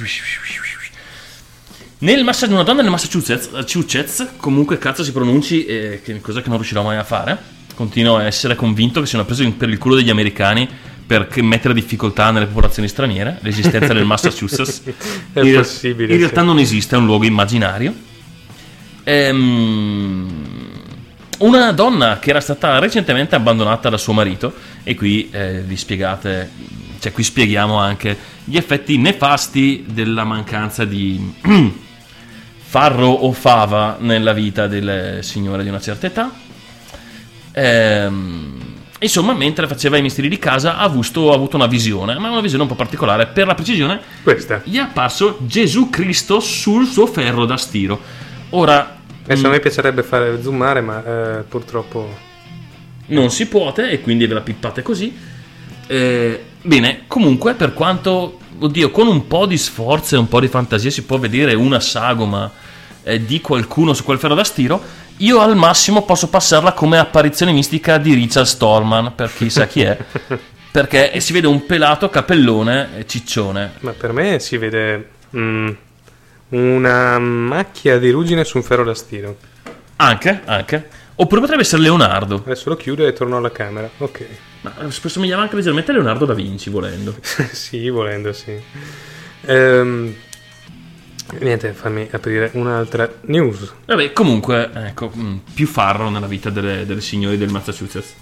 Speaker 5: Nel Massa- una donna nel Massachusetts, Massachusetts, comunque cazzo si pronunci, eh, che cosa che non riuscirò mai a fare. Continuo a essere convinto che siano preso in- per il culo degli americani per mettere difficoltà nelle popolazioni straniere, l'esistenza del Massachusetts.
Speaker 3: È
Speaker 5: in,
Speaker 3: possibile,
Speaker 5: In realtà
Speaker 3: sì.
Speaker 5: non esiste, è un luogo immaginario. Ehm, una donna che era stata recentemente abbandonata da suo marito, e qui eh, vi spiegate, cioè qui spieghiamo anche gli effetti nefasti della mancanza di farro o fava nella vita delle signore di una certa età. Ehm, insomma, mentre faceva i mestieri di casa ha avuto, ha avuto una visione, ma una visione un po' particolare. Per la precisione,
Speaker 3: Questa.
Speaker 5: gli è apparso Gesù Cristo sul suo ferro da stiro. Ora,
Speaker 3: Adesso
Speaker 5: mm,
Speaker 3: a me piacerebbe fare zoomare, ma eh, purtroppo.
Speaker 5: non si può, e quindi ve la pippate così. Eh, bene, comunque, per quanto, oddio, con un po' di sforzo e un po' di fantasia si può vedere una sagoma eh, di qualcuno su quel ferro da stiro. Io al massimo posso passarla come apparizione mistica di Richard Stallman, per chi sa chi è. Perché si vede un pelato capellone e ciccione.
Speaker 3: Ma per me si vede mm, una macchia di ruggine su un ferro da stiro.
Speaker 5: Anche, anche. Oppure potrebbe essere Leonardo.
Speaker 3: Adesso lo chiudo e torno alla camera. Ok.
Speaker 5: Ma eh, somigliava anche leggermente a Leonardo da Vinci, volendo.
Speaker 3: sì, volendo, sì. Ehm, niente, fammi aprire un'altra news.
Speaker 5: Vabbè, comunque, ecco, mm, più farro nella vita delle, delle signore del Massachusetts.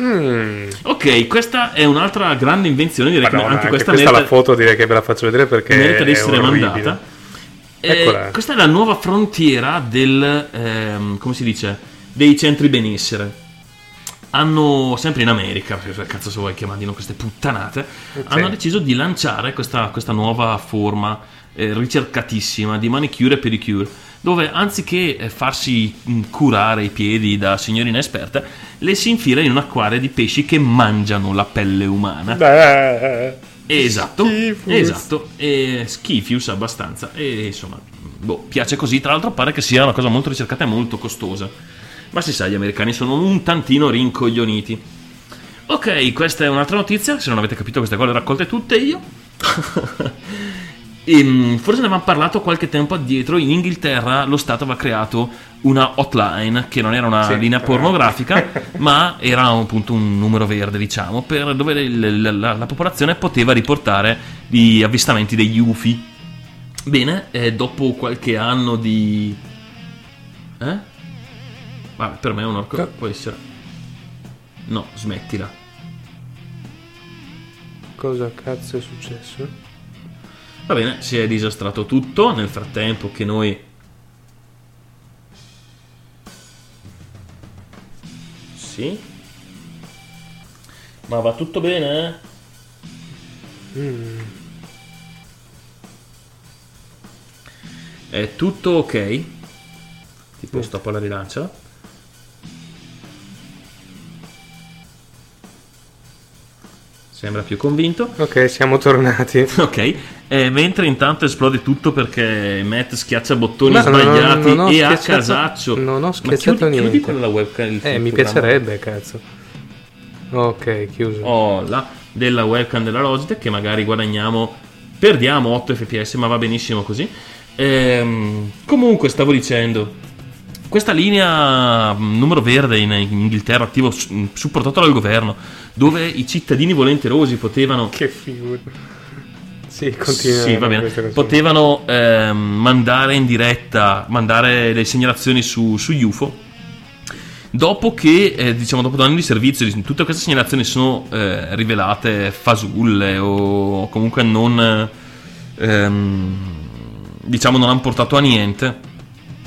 Speaker 3: Mm.
Speaker 5: Ok, questa è un'altra grande invenzione, direi
Speaker 3: Madonna,
Speaker 5: che anche, questa,
Speaker 3: questa
Speaker 5: merita,
Speaker 3: la foto direi che ve la faccio vedere perché
Speaker 5: merita di essere
Speaker 3: orribile.
Speaker 5: mandata. Eh, questa è la nuova frontiera del, ehm, come si dice, dei centri benessere. Hanno, sempre in America, perché cazzo se vuoi chiamarli queste puttanate, hanno deciso di lanciare questa, questa nuova forma eh, ricercatissima di manicure e pedicure, dove anziché eh, farsi mh, curare i piedi da signorina esperta, le si infila in un acquario di pesci che mangiano la pelle umana.
Speaker 3: Beh,
Speaker 5: Esatto,
Speaker 3: Schifus.
Speaker 5: esatto, e schifius abbastanza, e insomma, boh, piace così, tra l'altro pare che sia una cosa molto ricercata e molto costosa, ma si sa, gli americani sono un tantino rincoglioniti. Ok, questa è un'altra notizia, se non avete capito queste cose le raccolte tutte io. E, mh, forse ne avevamo parlato qualche tempo addietro. In Inghilterra lo Stato aveva creato una hotline che non era una
Speaker 3: Sì,
Speaker 5: linea pornografica, ma era appunto un numero verde, diciamo, per dove la, la- la popolazione poteva riportare gli avvistamenti degli UFI. Bene, eh, dopo qualche anno di. Eh? Vabbè, per me è un orco.
Speaker 3: No.
Speaker 5: Può essere. No, smettila.
Speaker 3: Cosa cazzo è successo?
Speaker 5: Va bene, si è disastrato tutto. Nel frattempo che noi. Sì. Ma va tutto bene? È tutto ok? Tipo stop alla rilancia. Sembra più convinto.
Speaker 3: Ok, siamo tornati.
Speaker 5: Ok, eh, mentre intanto esplode tutto perché Matt schiaccia bottoni
Speaker 3: Ma no, no,
Speaker 5: sbagliati
Speaker 3: non ho
Speaker 5: e a casaccio.
Speaker 3: non ho
Speaker 5: Ma
Speaker 3: schiacciato
Speaker 5: chiudi, chiudi
Speaker 3: niente.
Speaker 5: quella webcam. il
Speaker 3: Eh, mi piacerebbe, cazzo. Ok, chiuso.
Speaker 5: Oh, là, della webcam della Logitech che magari guadagniamo, perdiamo 8 fps, ma va benissimo così. Ehm, comunque, stavo dicendo, questa linea mh, numero verde in in Inghilterra, attivo, s- mh, supportato dal governo, dove i cittadini volenterosi potevano
Speaker 3: Che figura. Sì, continua.
Speaker 5: Sì, va bene. Potevano ehm, mandare in diretta, mandare le segnalazioni su, su UFO. Dopo che, eh, diciamo, dopo due anni di servizio, tutte queste segnalazioni sono eh, rivelate fasulle o comunque non, ehm, diciamo, non hanno portato a niente.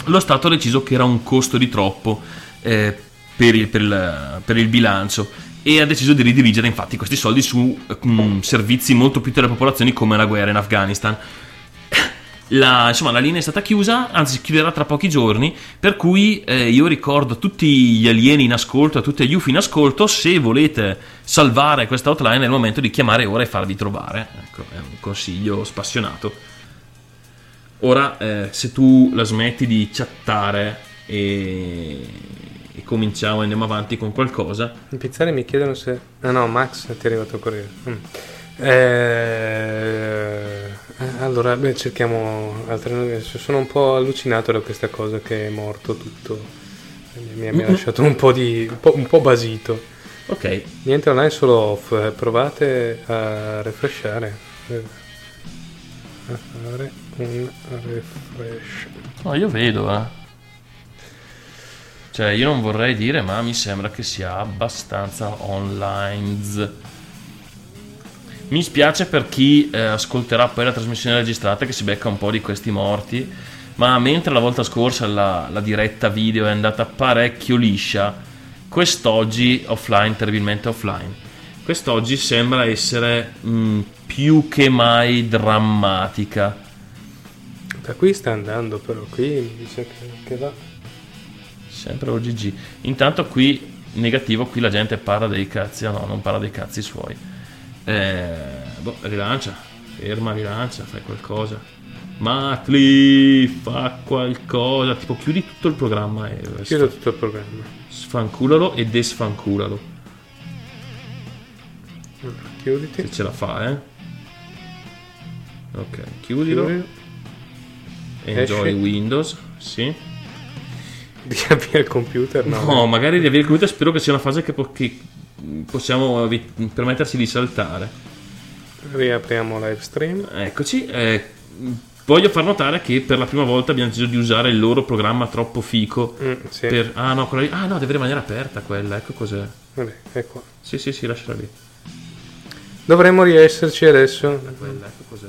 Speaker 5: Lo Stato ha deciso che era un costo di troppo eh, per, il, per il- per il bilancio e ha deciso di ridirigere infatti questi soldi su eh, mm, servizi molto più delle popolazioni come la guerra in Afghanistan. La, insomma, la linea è stata chiusa, anzi chiuderà tra pochi giorni, per cui eh, io ricordo a tutti gli alieni in ascolto, a tutti gli UFI in ascolto, se volete salvare questa hotline è il momento di chiamare ora e farvi trovare. Ecco, è un consiglio spassionato. Ora, eh, se tu la smetti di chattare e, e cominciamo e andiamo avanti con qualcosa,
Speaker 3: In pizzare mi chiedono se... Ah no, Max ti è arrivato a corriere. Mm. Eh, allora, beh, cerchiamo altre notizie. Sono un po' allucinato da questa cosa che è morto tutto. Mi, mi ha- mi ha lasciato un po' di... un po', un po' basito.
Speaker 5: ok,
Speaker 3: Niente online, solo off. Eh, Provate a refreshare. Eh, A fare un refresh.
Speaker 5: No, io vedo, eh. Cioè, io non vorrei dire, ma mi sembra che sia abbastanza online. Mi spiace per chi eh, ascolterà poi la trasmissione registrata che si becca un po' di questi morti, ma mentre la volta scorsa la, la diretta video è andata parecchio liscia, quest'oggi offline, terribilmente offline, quest'oggi sembra essere mh, più che mai drammatica.
Speaker 3: Da qui sta andando, però qui mi dice che, che va.
Speaker 5: Sempre OGG. Intanto qui negativo, qui la gente parla dei cazzi, ah no, non parla dei cazzi suoi. Eh, boh, rilancia, ferma, rilancia, fai qualcosa. Matli, fa qualcosa, tipo chiudi tutto il programma e
Speaker 3: Chiudo tutto il programma.
Speaker 5: sfanculalo e desfanculalo,
Speaker 3: Allora, Chiuditi.
Speaker 5: se ce la fa, eh. Ok, chiudilo.
Speaker 3: Chiudi.
Speaker 5: Enjoy
Speaker 3: Esci.
Speaker 5: Windows, sì.
Speaker 3: Riavvia il computer, no?
Speaker 5: No, magari riavvia il computer, spero che sia una fase che, po- che possiamo vi- permetterci di saltare.
Speaker 3: Riapriamo live stream.
Speaker 5: Eccoci, eh, voglio far notare che per la prima volta abbiamo deciso di usare il loro programma troppo fico.
Speaker 3: Mm, sì.
Speaker 5: per- ah no, quella lì- ah no, deve rimanere aperta quella, ecco cos'è.
Speaker 3: Vabbè, qua.
Speaker 5: Sì, sì, sì, lasciala lì.
Speaker 3: Dovremmo riesserci adesso.
Speaker 5: Quella, ecco cos'è.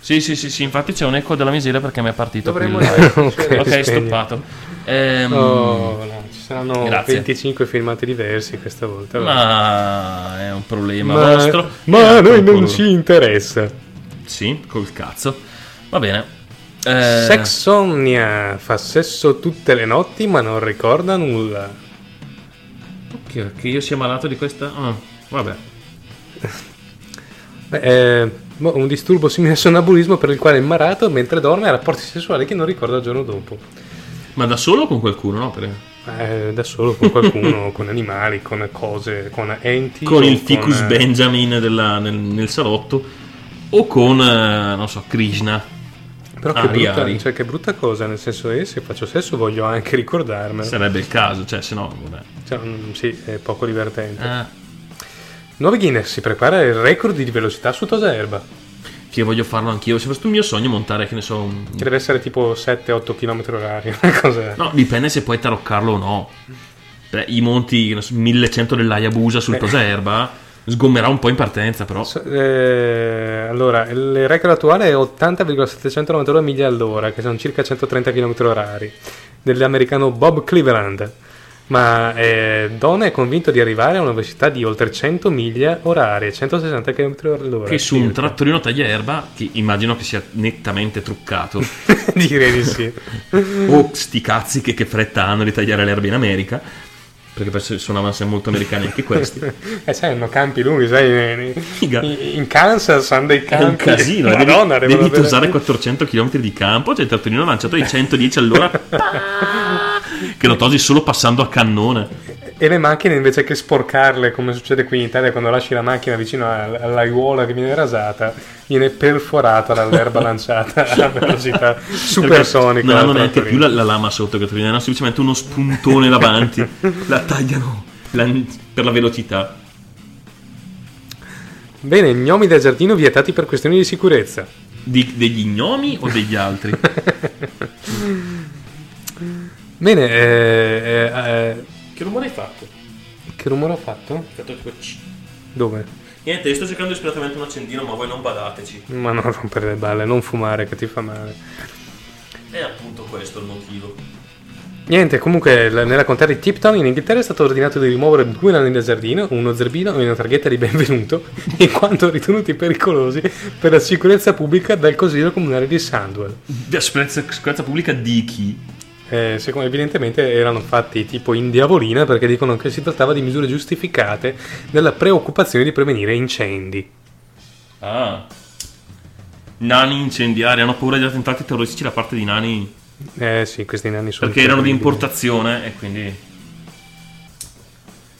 Speaker 5: Sì, sì, sì, sì, infatti c'è un eco della miseria perché mi è partito qui il
Speaker 3: Dovremmo
Speaker 5: live.
Speaker 3: ok,
Speaker 5: Ok,
Speaker 3: spegni.
Speaker 5: stoppato. Ehm,
Speaker 3: Oh, no, ci saranno
Speaker 5: Grazie.
Speaker 3: 25 filmati diversi questa volta.
Speaker 5: Ma è un problema
Speaker 3: Ma-
Speaker 5: vostro.
Speaker 3: ma
Speaker 5: E
Speaker 3: a noi non ci interessa.
Speaker 5: Sì, col cazzo. Va bene. Eh,
Speaker 3: Sexomnia fa sesso tutte le notti ma non ricorda nulla.
Speaker 5: Che, che io sia malato di questa. ah, vabbè.
Speaker 3: Beh, eh, un disturbo simile al sonambulismo per il quale è immarato mentre dorme ha rapporti sessuali che non ricorda il giorno dopo.
Speaker 5: Ma da solo o con qualcuno? No? Per-
Speaker 3: Eh, da solo, con qualcuno, con animali, con cose, con enti.
Speaker 5: Con il ficus
Speaker 3: eh,
Speaker 5: Benjamin della- nel, nel salotto. o con, eh, non so, Krishna.
Speaker 3: Però che,
Speaker 5: Ari,
Speaker 3: brutta,
Speaker 5: Ari.
Speaker 3: cioè, che brutta cosa, nel senso che se faccio sesso voglio anche ricordarmelo.
Speaker 5: Sarebbe il caso, cioè, se no.
Speaker 3: Cioè, mm, sì, è poco divertente.
Speaker 5: Eh,
Speaker 3: Nuovo Guinness si prepara il record di velocità su tosa erba,
Speaker 5: che voglio farlo anch'io. Se fosse un mio sogno montare, che ne so, un...
Speaker 3: che deve essere tipo 7-8 km orari.
Speaker 5: No, dipende se puoi taroccarlo o no. Beh, I monti che ne so, 1100 dell'Ayabusa sul Tosa Erba sgommerà un po' in partenza, però.
Speaker 3: Eh, allora, il record attuale è 80,792 miglia all'ora, che sono circa 130 km orari, dell'americano Bob Cleveland. Ma eh, Don è convinto di arrivare a una velocità di oltre 100 miglia orarie, 160 km all'ora.
Speaker 5: Che su un trattorino tagliaerba, che immagino che sia nettamente truccato,
Speaker 3: Direi di sì.
Speaker 5: o sti cazzi che, che fretta hanno di tagliare l'erba in America, perché suonavano sempre molto americani anche questi.
Speaker 3: Eh, sai, hanno campi lunghi, sai, in, in- Kansas hanno dei
Speaker 5: È
Speaker 3: campi.
Speaker 5: un casino, eh,
Speaker 3: Madonna,
Speaker 5: devi, devi usare 400 km di campo, c'è il trattorino lanciato di 110 all'ora, che lo tosi solo passando a cannone.
Speaker 3: E le macchine invece che sporcarle, come succede qui in Italia, quando lasci la macchina vicino al- all'aiuola che viene rasata, viene perforata dall'erba lanciata a velocità supersonica.
Speaker 5: Non hanno neanche più la, la lama sotto che trattorino, hanno semplicemente uno spuntone davanti, la tagliano la- per la velocità.
Speaker 3: Bene, gnomi del giardino vietati per questioni di sicurezza.
Speaker 5: Di- degli gnomi o degli altri?
Speaker 3: Bene, eh, eh, eh,
Speaker 5: che rumore hai fatto?
Speaker 3: che rumore ho fatto? Dove?
Speaker 5: Niente, io sto cercando disperatamente un accendino, ma voi non badateci.
Speaker 3: Ma non rompere le balle, non fumare che ti fa male.
Speaker 5: È appunto questo il motivo.
Speaker 3: Niente, comunque nella contea di Tipton in Inghilterra è stato ordinato di rimuovere due nani del giardino, uno zerbino e una targhetta di benvenuto, in quanto ritenuti pericolosi per la sicurezza pubblica dal Consiglio Comunale di Sandwell.
Speaker 5: La sicurezza, sicurezza pubblica di chi?
Speaker 3: Eh, secondo, evidentemente erano fatti tipo in diavolina perché dicono che si trattava di misure giustificate della preoccupazione di prevenire incendi.
Speaker 5: Ah. Nani incendiari, hanno paura di attentati terroristici da parte di nani
Speaker 3: Eh sì, questi nani sono...
Speaker 5: perché erano di importazione e quindi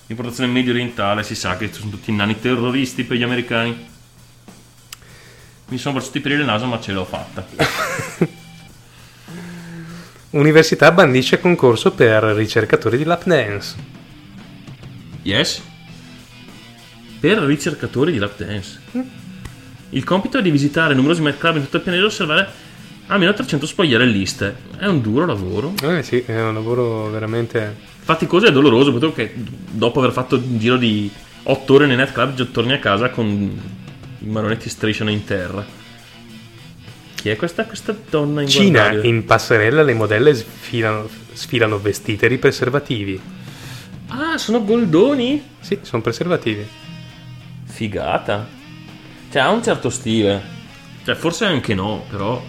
Speaker 5: importazione medio orientale si sa che sono tutti nani terroristi per gli americani mi sono bruciati per il naso ma ce l'ho fatta
Speaker 3: Università bandisce concorso per ricercatori di lap dance.
Speaker 5: yes? Per ricercatori di lap dance il compito è di visitare numerosi nightclub in tutto il pianeta e osservare almeno 300 spogliarelliste è un duro lavoro.
Speaker 3: Eh sì, è un lavoro veramente...
Speaker 5: faticoso e doloroso perché dopo aver fatto un giro di 8 ore nei nightclub già torni a casa con i manonetti strisciano in terra chi è questa, questa donna in
Speaker 3: Cina,
Speaker 5: guardario?
Speaker 3: in passerella le modelle sfilano, sfilano vestite di preservativi.
Speaker 5: ah sono goldoni
Speaker 3: Sì, sono preservativi.
Speaker 5: figata cioè ha un certo stile cioè forse anche no però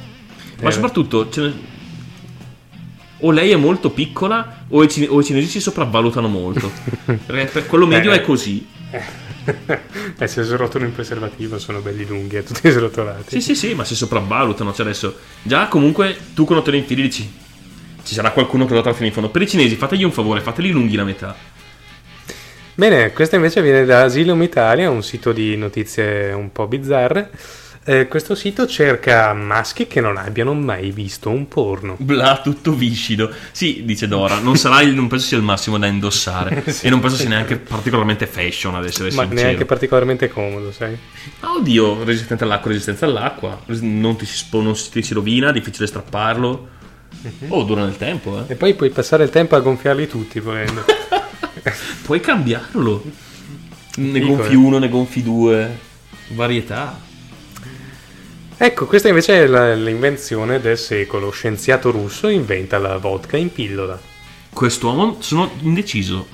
Speaker 5: ma
Speaker 3: Eh.
Speaker 5: soprattutto ce ne- o lei è molto piccola o i, cine- o i cinesi si sopravvalutano molto perché per quello medio
Speaker 3: Eh.
Speaker 5: è così
Speaker 3: E se si rotano in preservativo sono belli lunghi e tutti srotolati.
Speaker 5: Sì, sì, sì, ma si sopravvalutano. Cioè adesso, già comunque tu quando te lo infili dici ci sarà qualcuno che lo trova fino in fondo. Per i cinesi fategli un favore, fateli lunghi la metà.
Speaker 3: Bene, questa invece viene da Asylum Italia, un sito di notizie un po' bizzarre. Eh, questo sito cerca maschi che non abbiano mai visto un porno.
Speaker 5: Bla, tutto viscido. Sì, dice Dora, non sarà il, non penso sia il massimo da indossare.
Speaker 3: Sì.
Speaker 5: E non penso sia neanche particolarmente fashion, ad essere
Speaker 3: Ma
Speaker 5: sincero.
Speaker 3: neanche particolarmente comodo, sai?
Speaker 5: Ah, Oddio, resistente all'acqua, resistenza all'acqua. Non ti si, spo- non ti si rovina, difficile strapparlo.
Speaker 3: Mhm.
Speaker 5: Oh, dura nel tempo, eh.
Speaker 3: E poi puoi passare il tempo a gonfiarli tutti, volendo.
Speaker 5: Puoi cambiarlo. Ne
Speaker 3: Dico,
Speaker 5: gonfi
Speaker 3: eh.
Speaker 5: uno, ne gonfi due. Varietà.
Speaker 3: Ecco, questa invece è la- l'invenzione del secolo. Scienziato russo inventa la vodka in pillola.
Speaker 5: Quest'uomo sono indeciso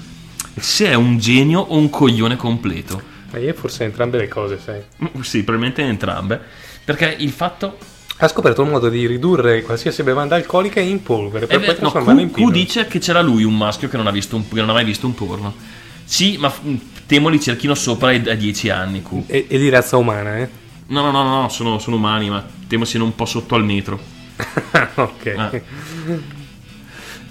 Speaker 5: se è un genio o un coglione completo.
Speaker 3: Ma io forse entrambe le cose, sai.
Speaker 5: Mm, Sì, probabilmente entrambe. Perché il fatto.
Speaker 3: Ha scoperto un modo di ridurre qualsiasi bevanda alcolica in polvere per
Speaker 5: Eh,
Speaker 3: poi
Speaker 5: beh, no,
Speaker 3: trasformarla in
Speaker 5: Q, Q
Speaker 3: pillola.
Speaker 5: dice che c'era lui, un maschio che non ha, visto un- che non ha mai visto un porno. Sì, ma mm, temo li cerchino sopra ai- a 10 anni. Q.
Speaker 3: E, e di razza umana, eh?
Speaker 5: No, no, no, no, no, sono, sono umani, ma temo siano un po' sotto al metro.
Speaker 3: ok.
Speaker 5: Ah.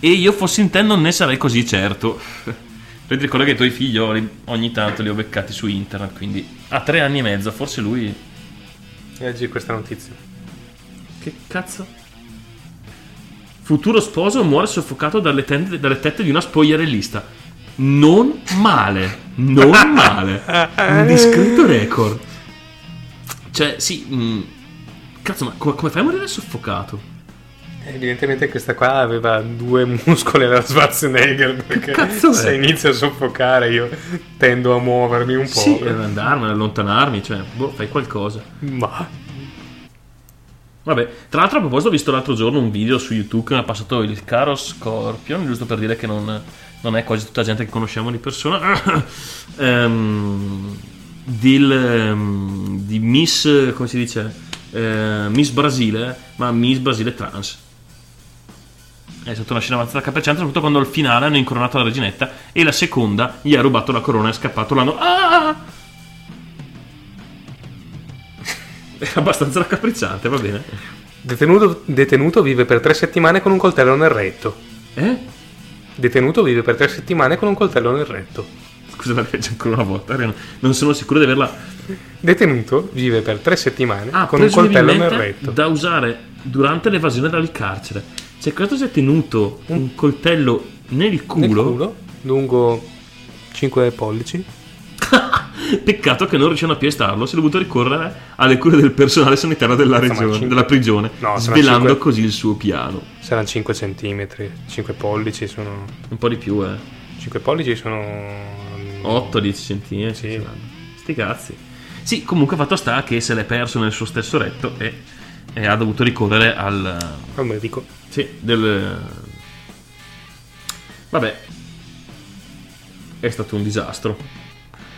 Speaker 5: E io fossi in te non ne sarei così certo. Poi ti ricordo che i tuoi figlioli ogni tanto li ho beccati su internet, quindi a tre anni e mezzo, forse lui
Speaker 3: Leggi questa notizia.
Speaker 5: Che cazzo? Futuro sposo muore soffocato dalle, tende- dalle tette di una spogliarellista. Non male, non male. Un discreto record. Cioè, sì. mm, cazzo, ma come, come fai a morire soffocato?
Speaker 3: Evidentemente questa qua aveva due muscoli alla Schwarzenegger perché
Speaker 5: cazzo è?
Speaker 3: se inizio a soffocare io tendo a muovermi un po'.
Speaker 5: Sì, ad andarmene, allontanarmi, cioè, boh, fai qualcosa.
Speaker 3: Ma
Speaker 5: Vabbè, tra l'altro a proposito ho visto l'altro giorno un video su YouTube che mi ha passato il caro Scorpion, giusto per dire che non, non è quasi tutta gente che conosciamo di persona, Ehm, del, ehm, di Miss, come si dice, Eh, Miss Brasile, ma Miss Brasile trans. È stata una scena abbastanza capricciante, soprattutto quando al finale hanno incoronato la reginetta e la seconda gli ha rubato la corona e è scappato. L'hanno... Ah! È abbastanza raccapricciante, va bene.
Speaker 3: detenuto, detenuto vive per tre settimane con un coltello nel retto.
Speaker 5: Eh?
Speaker 3: Detenuto vive per tre settimane con un coltello nel retto.
Speaker 5: Scusa, la legge ancora una volta. Non sono sicuro di averla.
Speaker 3: Detenuto vive per tre settimane
Speaker 5: Ah,
Speaker 3: con un coltello nel retto.
Speaker 5: da usare durante l'evasione dal carcere. Se questo si è tenuto un coltello nel
Speaker 3: Nel
Speaker 5: culo,
Speaker 3: culo, lungo 5 pollici.
Speaker 5: peccato che non riuscivano a piestarlo. Si è dovuto ricorrere alle cure del personale sanitario della, regione,
Speaker 3: cinque-
Speaker 5: della prigione,
Speaker 3: No,
Speaker 5: svelando
Speaker 3: cinque-
Speaker 5: così il suo piano.
Speaker 3: Saranno 5 centimetri. 5 pollici sono.
Speaker 5: Un po' di più, eh.
Speaker 3: 5 pollici sono.
Speaker 5: 8-10 cm.
Speaker 3: Sì.
Speaker 5: Sti cazzi. Sì, comunque fatto sta che se l'è perso nel suo stesso letto e, e ha dovuto ricorrere al.
Speaker 3: Al medico.
Speaker 5: Sì, del. Vabbè. È stato un disastro.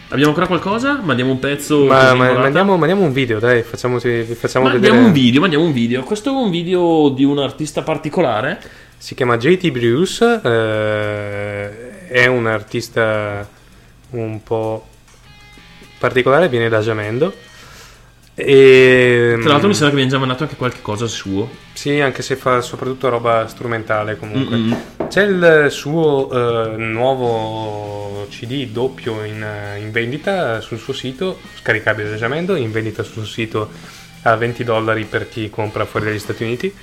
Speaker 5: Abbiamo ancora qualcosa? Mandiamo un pezzo.
Speaker 3: Ma, ma- mandiamo, mandiamo un video, dai, facciamoci, facciamo vedere.
Speaker 5: Mandiamo un video, mandiamo un video. Questo è un video di un artista particolare.
Speaker 3: Si chiama JT Bruce, eh, è un artista un po' particolare, viene da Jamendo. E,
Speaker 5: Tra l'altro mi sembra che vi abbiamo già mandato anche qualche cosa suo.
Speaker 3: Sì, anche se fa soprattutto roba strumentale comunque.
Speaker 5: Mm-mm.
Speaker 3: C'è il suo eh, nuovo CD doppio in, in vendita sul suo sito, scaricabile da Jamendo, in vendita sul suo sito a 20 dollari per chi compra fuori dagli Stati Uniti.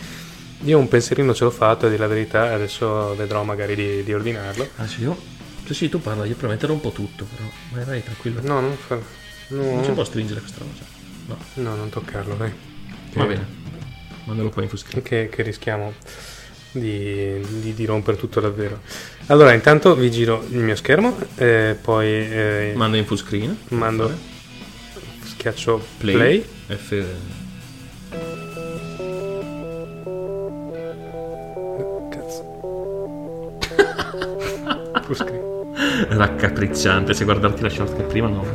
Speaker 3: Io un pensierino ce l'ho fatto, a dire la verità, adesso vedrò magari di, di ordinarlo.
Speaker 5: Adesso io. Cioè, sì, tu parla, io prometterò un po' tutto, però. Vai, vai, tranquillo.
Speaker 3: No, non fa...
Speaker 5: Non si
Speaker 3: No,
Speaker 5: può stringere questa cosa. No,
Speaker 3: no, non toccarlo, dai.
Speaker 5: va
Speaker 3: Che-
Speaker 5: bene. Mandalo qua in full screen.
Speaker 3: Che, che rischiamo di, di, di rompere tutto davvero. Allora, intanto vi giro il mio schermo, eh, poi eh,
Speaker 5: Manda in full screen.
Speaker 3: mando, schiaccio
Speaker 5: Play.
Speaker 3: play.
Speaker 5: F.
Speaker 3: Cazzo. Full screen.
Speaker 5: Raccapricciante. Se guardarti la shortcut prima, no.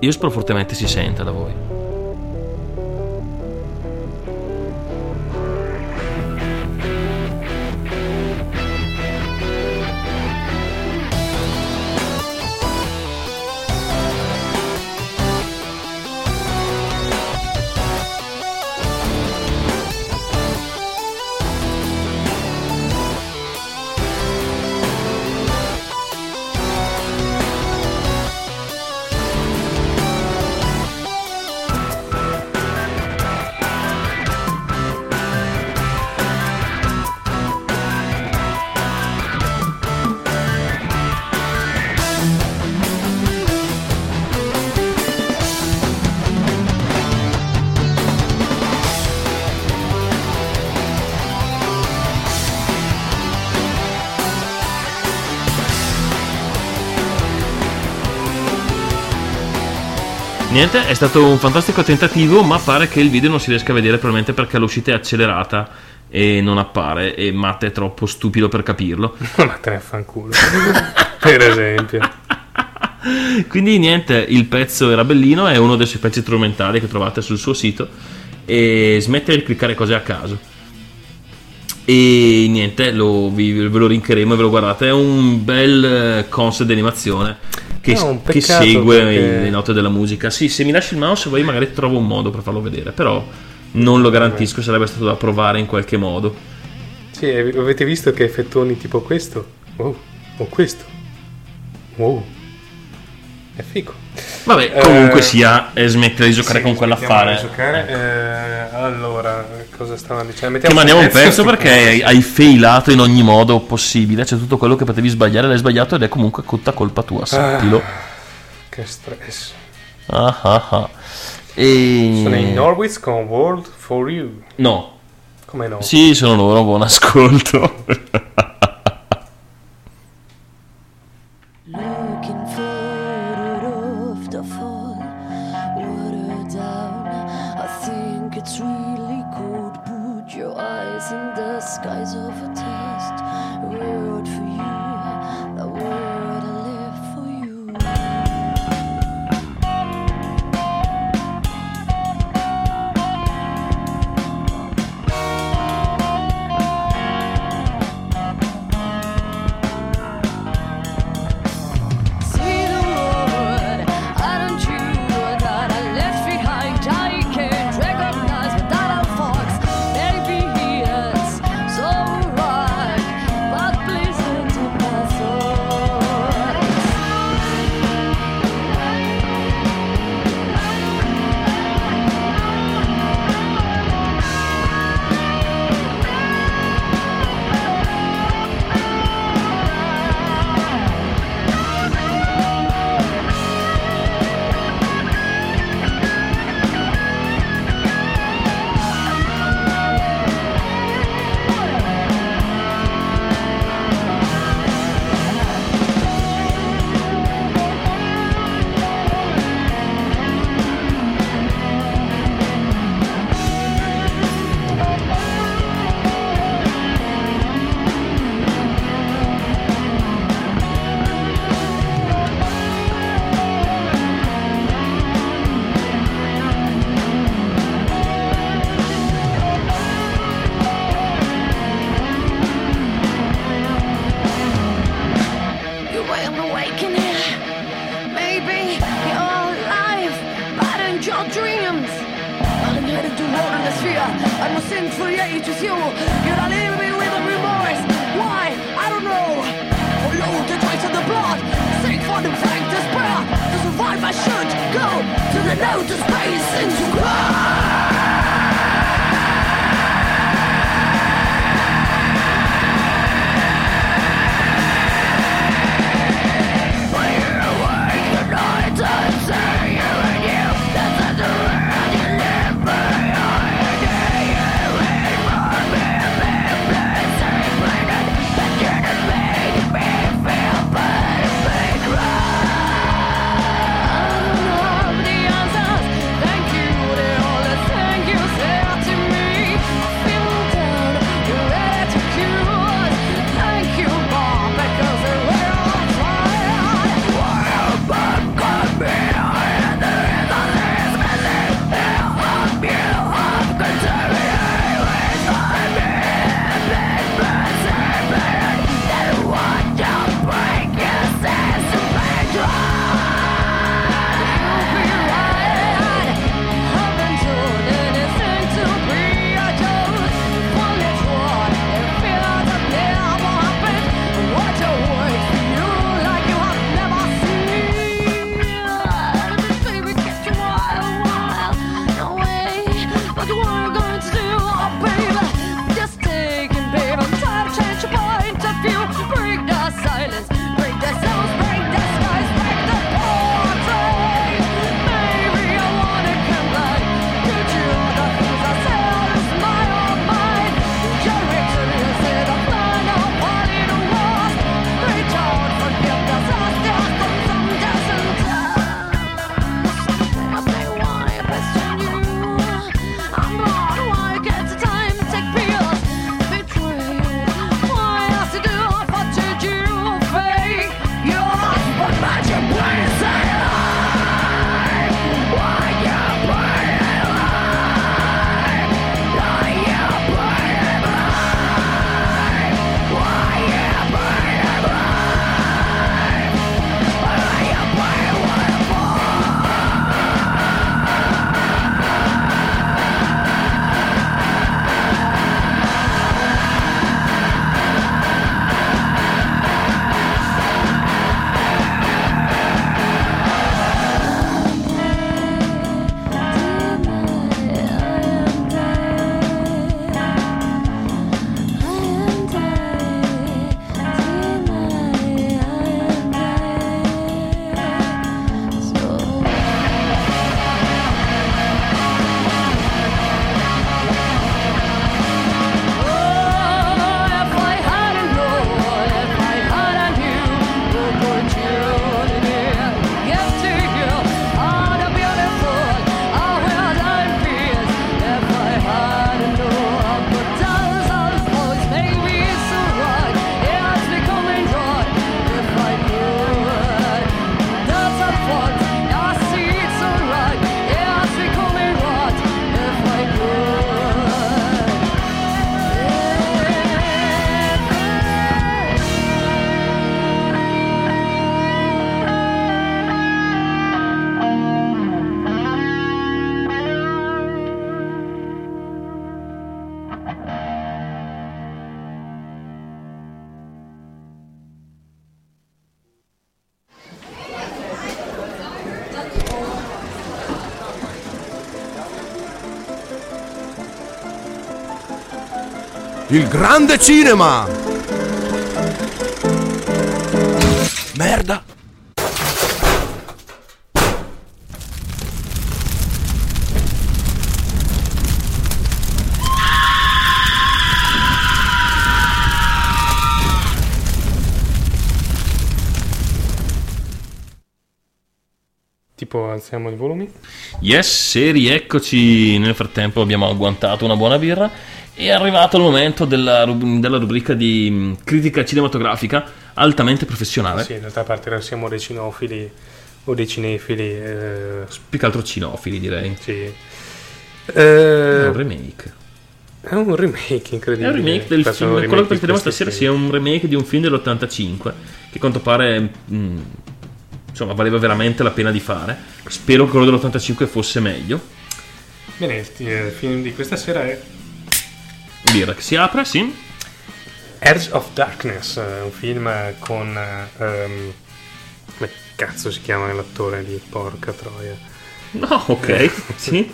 Speaker 5: Io spero fortemente si senta da voi. Niente, è stato un fantastico tentativo, ma pare che il video non si riesca a vedere probabilmente perché l'uscita è accelerata e non appare e Matt è troppo stupido per capirlo.
Speaker 3: Ma te ne fanculo. per esempio.
Speaker 5: Quindi niente, il pezzo era bellino, è uno dei suoi pezzi strumentali che trovate sul suo sito e smette di cliccare cose a caso. E niente, lo, vi- ve lo linkeremo e ve lo guardate, è un bel eh, concept di animazione che,
Speaker 3: un
Speaker 5: che segue
Speaker 3: perché-
Speaker 5: le note della musica. Sì, se mi lasci il mouse poi magari trovo un modo per farlo vedere, però non lo garantisco, sarebbe stato da provare in qualche modo.
Speaker 3: Sì, e avete visto che effettoni tipo questo? Oh, o questo? Wow. È figo.
Speaker 7: Vabbè, comunque
Speaker 3: Eh,
Speaker 7: sia, e smettere di giocare
Speaker 3: Sì,
Speaker 7: con quell'affare.
Speaker 3: giocare. Eh, allora, cosa stavano dicendo?
Speaker 7: Ti
Speaker 3: Mettiamo
Speaker 7: mandiamo un pezzo perché hai- failato in ogni modo possibile. C'è tutto quello che potevi sbagliare, l'hai sbagliato ed è comunque tutta colpa tua, sappilo.
Speaker 3: Che stress.
Speaker 7: Ah, ah, ah. E...
Speaker 3: Sono in Norwich con World for You.
Speaker 7: No.
Speaker 3: Come no?
Speaker 7: Sì, sono loro, buon ascolto.
Speaker 8: Il grande cinema! Merda!
Speaker 3: Tipo, alziamo i volumi.
Speaker 5: Yes, e rieccoci. Nel frattempo abbiamo agguantato una buona birra. È arrivato il momento della, rub- della rubrica di mh, critica cinematografica altamente professionale.
Speaker 3: Sì, d'altra parte non siamo dei cinofili o dei cinefili. eh,
Speaker 5: Più che altro cinofili, direi.
Speaker 3: sì.
Speaker 5: È
Speaker 3: Eh,
Speaker 5: un remake.
Speaker 3: è un remake
Speaker 5: È
Speaker 3: incredibile.
Speaker 5: un remake del
Speaker 3: è
Speaker 5: film. Quello che
Speaker 3: questi
Speaker 5: stasera sia un remake di un film dell'85. Che a quanto pare. mh, insomma, valeva veramente la pena di fare. Spero che quello dell'85 fosse meglio.
Speaker 3: Bene, il, il film di questa sera è
Speaker 5: Birra che si apre, sì.
Speaker 3: Edge of Darkness, eh, un film con... ehm, come cazzo si chiama l'attore di Porca Troia?
Speaker 5: No, ok, sì.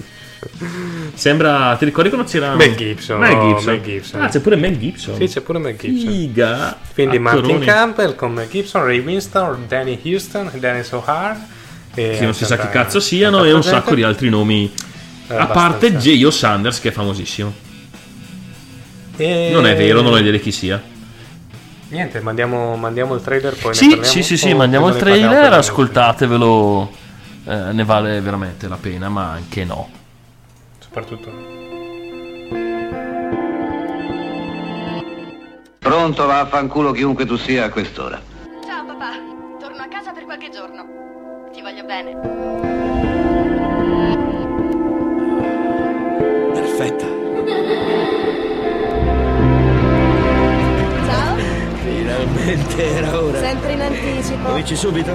Speaker 5: Sembra, ti ricordi quando c'era
Speaker 3: Mel Gibson,
Speaker 5: Mel
Speaker 3: oh,
Speaker 5: Gibson.
Speaker 3: Mel Gibson.
Speaker 5: Ah, c'è pure Mel Gibson.
Speaker 3: Sì, c'è pure Mel Gibson.
Speaker 5: Figa.
Speaker 3: Film di Martin
Speaker 5: Attoroni.
Speaker 3: Campbell con Mel Gibson, Ray Winston, Danny Houston Dennis O'Hare. E
Speaker 5: Che non si sa che cazzo siano e un sacco di altri nomi. A parte. J.O. Sanders che è famosissimo.
Speaker 3: E-
Speaker 5: Non è vero, non ho idea di chi sia.
Speaker 3: Niente, mandiamo, mandiamo il trailer poi
Speaker 5: Sì, sì, sì, sì,
Speaker 3: o
Speaker 5: mandiamo il trailer, ascoltatevelo. Eh, ne vale veramente la pena, ma anche no.
Speaker 3: Soprattutto...
Speaker 9: Pronto, vaffanculo chiunque tu sia a quest'ora.
Speaker 10: Ciao papà, torno a casa per qualche giorno. Ti voglio bene.
Speaker 8: Perfetta. Finalmente era ora.
Speaker 10: sempre in anticipo.
Speaker 8: Cominci subito?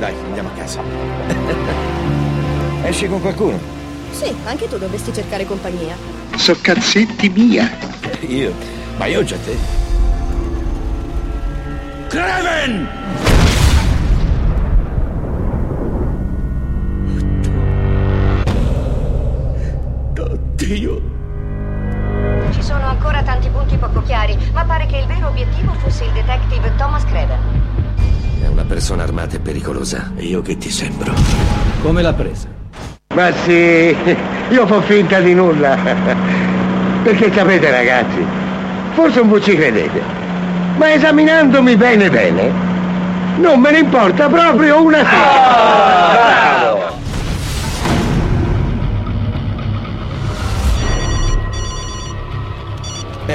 Speaker 8: Dai, andiamo a casa. Esci con qualcuno?
Speaker 10: Sì, anche tu dovresti cercare compagnia.
Speaker 9: So cazzetti mia.
Speaker 8: Io? Ma io già te. Kraven!
Speaker 10: Chiari, ma pare che il vero obiettivo fosse il detective Thomas Craven.
Speaker 8: È una persona armata e pericolosa. E io che ti sembro? Come l'ha presa?
Speaker 9: Ma sì, io fa finta di nulla. Perché sapete ragazzi, forse non voi ci credete, ma esaminandomi bene bene, non me ne importa proprio una sola.
Speaker 8: Eh,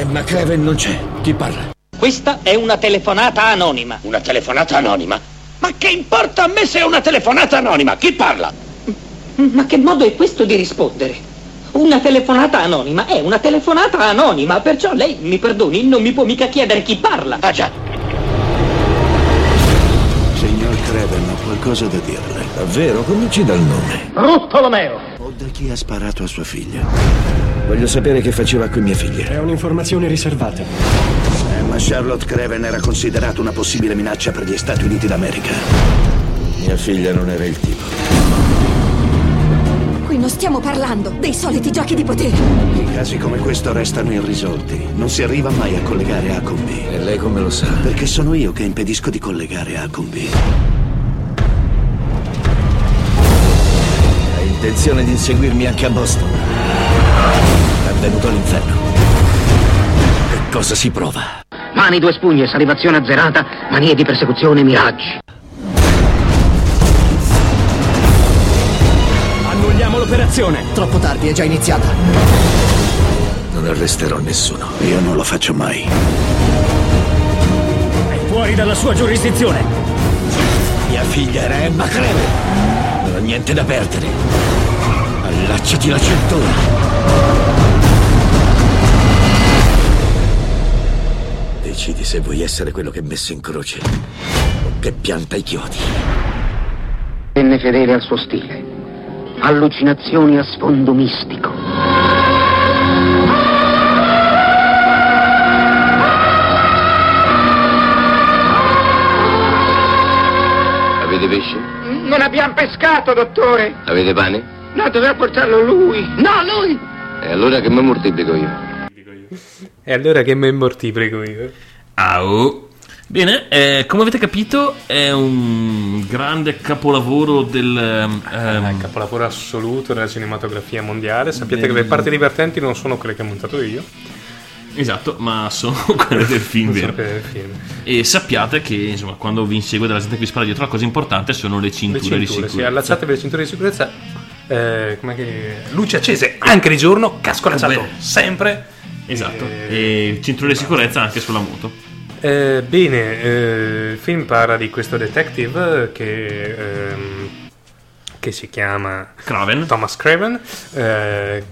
Speaker 8: ma Kraven non c'è. Chi parla?
Speaker 11: Questa è una telefonata anonima.
Speaker 9: Una telefonata anonima? Ma che importa a me se è una telefonata anonima? Chi parla?
Speaker 11: Ma che modo è questo di rispondere? Una telefonata anonima è una telefonata anonima, perciò lei, mi perdoni, non mi può mica chiedere chi parla.
Speaker 9: Ah già,
Speaker 8: Signor Kraven, ho qualcosa da dirle. Davvero? Cominci dal nome.
Speaker 11: Ruttolomeo!
Speaker 8: O da chi ha sparato a sua figlia. Voglio sapere che faceva con mia figlia.
Speaker 12: È un'informazione riservata.
Speaker 8: Eh, ma Charlotte Craven era considerata una possibile minaccia per gli Stati Uniti d'America. Mia figlia non era il tipo.
Speaker 10: Qui non stiamo parlando dei soliti giochi di potere.
Speaker 8: I casi come questo restano irrisolti. Non si arriva mai a collegare A con B. E lei come lo sa? Perché sono io che impedisco di collegare A con B. Hai intenzione di inseguirmi anche a Boston? Benvenuto all'inferno. Che cosa si prova?
Speaker 11: Mani due spugne, salivazione azzerata, manie di persecuzione, miraggi.
Speaker 12: Annulliamo l'operazione.
Speaker 13: Troppo tardi, è già iniziata.
Speaker 8: Non arresterò nessuno. Io non lo faccio mai.
Speaker 12: È fuori dalla sua giurisdizione.
Speaker 8: Mia figlia era Emma Craven. Non ho niente da perdere. Allacciati la cintura. Decidi se vuoi essere quello che è messo in croce o che pianta i chiodi.
Speaker 11: Venne fedele al suo stile. Allucinazioni a sfondo mistico.
Speaker 9: avete pesce?
Speaker 11: Non abbiamo pescato, dottore.
Speaker 9: Avete pane?
Speaker 11: No, doveva portarlo lui. No, lui!
Speaker 9: E allora che mi mortifico io?
Speaker 3: E allora che memorti prego io?
Speaker 5: Au. Bene, eh, come avete capito è un grande capolavoro del... ehm,
Speaker 3: Ah, capolavoro assoluto della cinematografia mondiale. Sappiate
Speaker 5: Del-
Speaker 3: che le parti divertenti non sono quelle che ho montato io.
Speaker 5: Esatto, ma sono quelle del film, vero?
Speaker 3: del film.
Speaker 5: E sappiate che insomma, quando vi insegue della gente che vi spara dietro, la cosa importante sono le
Speaker 3: Le
Speaker 5: cinture,
Speaker 3: cinture,
Speaker 5: di
Speaker 3: sì,
Speaker 5: sicurezza.
Speaker 3: allacciatevi le cinture di sicurezza. Eh, che... Luci accese anche di giorno, casco allacciato sempre.
Speaker 5: Esatto, e cinture di sicurezza anche sulla moto.
Speaker 3: Eh, bene, eh, il film parla di questo detective che, ehm, che si chiama
Speaker 5: Craven.
Speaker 3: Thomas Craven, eh,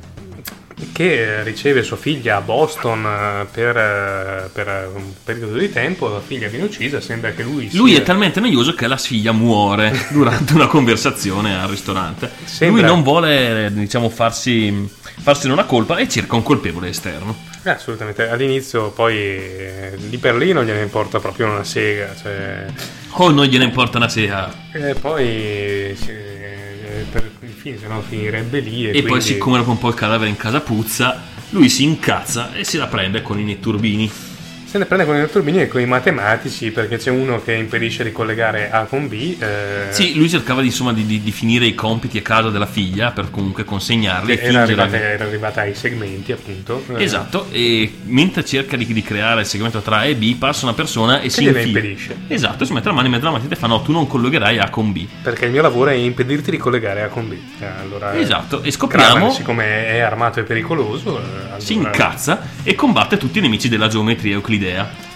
Speaker 3: che riceve sua figlia a Boston eh, per, eh, per un periodo di tempo, la figlia viene uccisa, sembra che lui
Speaker 5: Lui
Speaker 3: sia...
Speaker 5: è talmente noioso che la figlia muore durante una conversazione al ristorante.
Speaker 3: Sembra-
Speaker 5: Lui non vuole, diciamo, farsi, farsene una colpa e cerca un colpevole esterno.
Speaker 3: Eh, assolutamente, all'inizio poi eh, lì per lì non gliene importa proprio una sega, cioè...
Speaker 5: Oh, non gliene importa una sega.
Speaker 3: E poi eh, per film se no finirebbe lì e,
Speaker 5: E poi,
Speaker 3: quindi-
Speaker 5: siccome dopo un po' il cadavere in casa puzza, lui si incazza e se la prende con i netturbini.
Speaker 3: Se ne prende con i turbini e con i matematici perché c'è uno che impedisce di collegare A con B. eh,
Speaker 5: Sì, lui cercava di, insomma, di, di- di finire i compiti a casa della figlia per comunque consegnarli.
Speaker 3: era, arrivata, era arrivata ai segmenti, appunto. eh,
Speaker 5: Esatto, e mentre cerca di, creare il segmento tra A e B, passa una persona e si
Speaker 3: gliene
Speaker 5: infila.
Speaker 3: impedisce.
Speaker 5: Esatto, si mette la mano in mezzo alla matita e fa: No, tu non collegherai A con B.
Speaker 3: Perché il mio lavoro è impedirti di collegare A con B. Eh, allora, eh,
Speaker 5: Esatto, e scopriamo-
Speaker 3: Kramer, siccome è armato e pericoloso, allora-
Speaker 5: Si incazza e combatte tutti i nemici della geometria euclidea.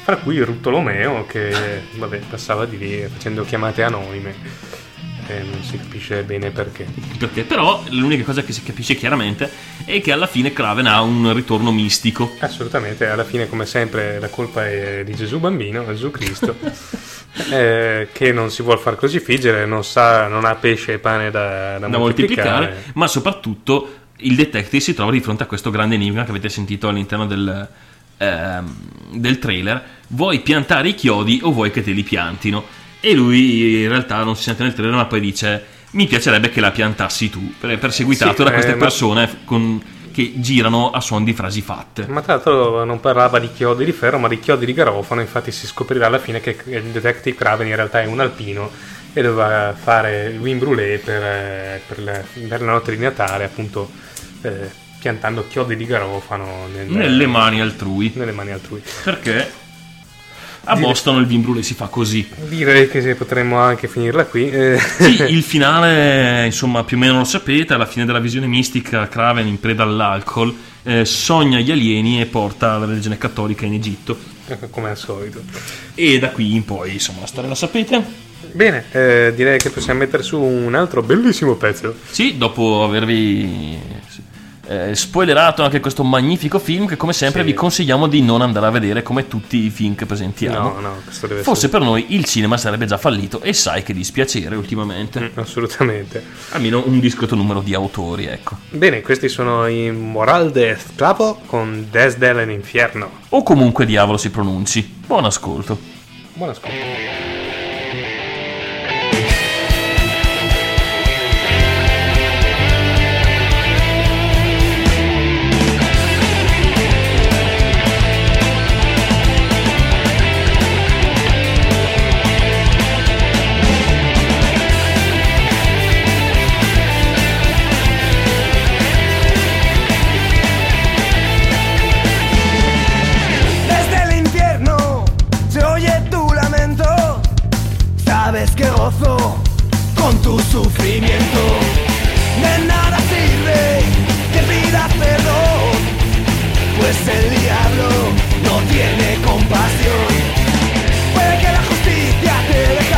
Speaker 3: Fra cui Ruttolomeo che vabbè, passava di lì facendo chiamate anonime. E non si capisce bene perché.
Speaker 5: Perché però l'unica cosa che si capisce chiaramente è che alla fine Kraven ha un ritorno mistico.
Speaker 3: Assolutamente, alla fine, come sempre, la colpa è di Gesù bambino, Gesù Cristo, eh, che non si vuole far così figgere, non, sa, non ha pesce e pane da, da
Speaker 5: da moltiplicare, ma soprattutto il detective si trova di fronte a questo grande enigma che avete sentito all'interno del, ehm, del trailer. Vuoi piantare i chiodi o vuoi che te li piantino? E lui in realtà non si sente nel trailer, ma poi dice: Mi piacerebbe che la piantassi tu. Per- Perseguitato
Speaker 3: Sì,
Speaker 5: da queste
Speaker 3: eh, ma-
Speaker 5: persone con- che girano a suon di frasi fatte.
Speaker 3: Ma tra l'altro non parlava di chiodi di ferro, ma di chiodi di garofano. Infatti, si scoprirà alla fine che il detective Craven in realtà è un alpino e doveva fare il win brûlé per, eh, per la, per la notte di Natale, appunto eh, piantando chiodi di garofano nel-
Speaker 5: Nelle mani altrui.
Speaker 3: nelle mani altrui.
Speaker 5: Perché a
Speaker 3: Dire-
Speaker 5: Boston il vin brûlé si fa così.
Speaker 3: Direi che potremmo anche finirla qui. eh.
Speaker 5: Sì, il finale, insomma, più o meno lo sapete, alla fine della visione mistica, Kraven in preda all'alcol eh, sogna gli alieni e porta la religione cattolica in Egitto.
Speaker 3: Come al solito.
Speaker 5: E da qui in poi, insomma, la storia la sapete.
Speaker 3: Bene, eh, direi che possiamo mettere su un altro bellissimo pezzo.
Speaker 5: Sì, dopo avervi eh, spoilerato anche questo magnifico film che come sempre
Speaker 3: Sì.
Speaker 5: vi consigliamo di non andare a vedere come tutti i film che presentiamo.
Speaker 3: No, no, questo deve
Speaker 5: Forse
Speaker 3: essere-
Speaker 5: per noi il cinema sarebbe già fallito e sai che dispiacere ultimamente.
Speaker 3: Mm, assolutamente.
Speaker 5: Almeno un discreto numero di autori, ecco.
Speaker 3: Bene, questi sono i Moral de Esclavo con Desde l'Inferno.
Speaker 5: O comunque diavolo si pronunci. Buon ascolto.
Speaker 3: Buon ascolto.
Speaker 6: Sabes que gozo con tu sufrimiento. De nada sirve que pidas perdón, pues el diablo no tiene compasión. Puede que la justicia te dejara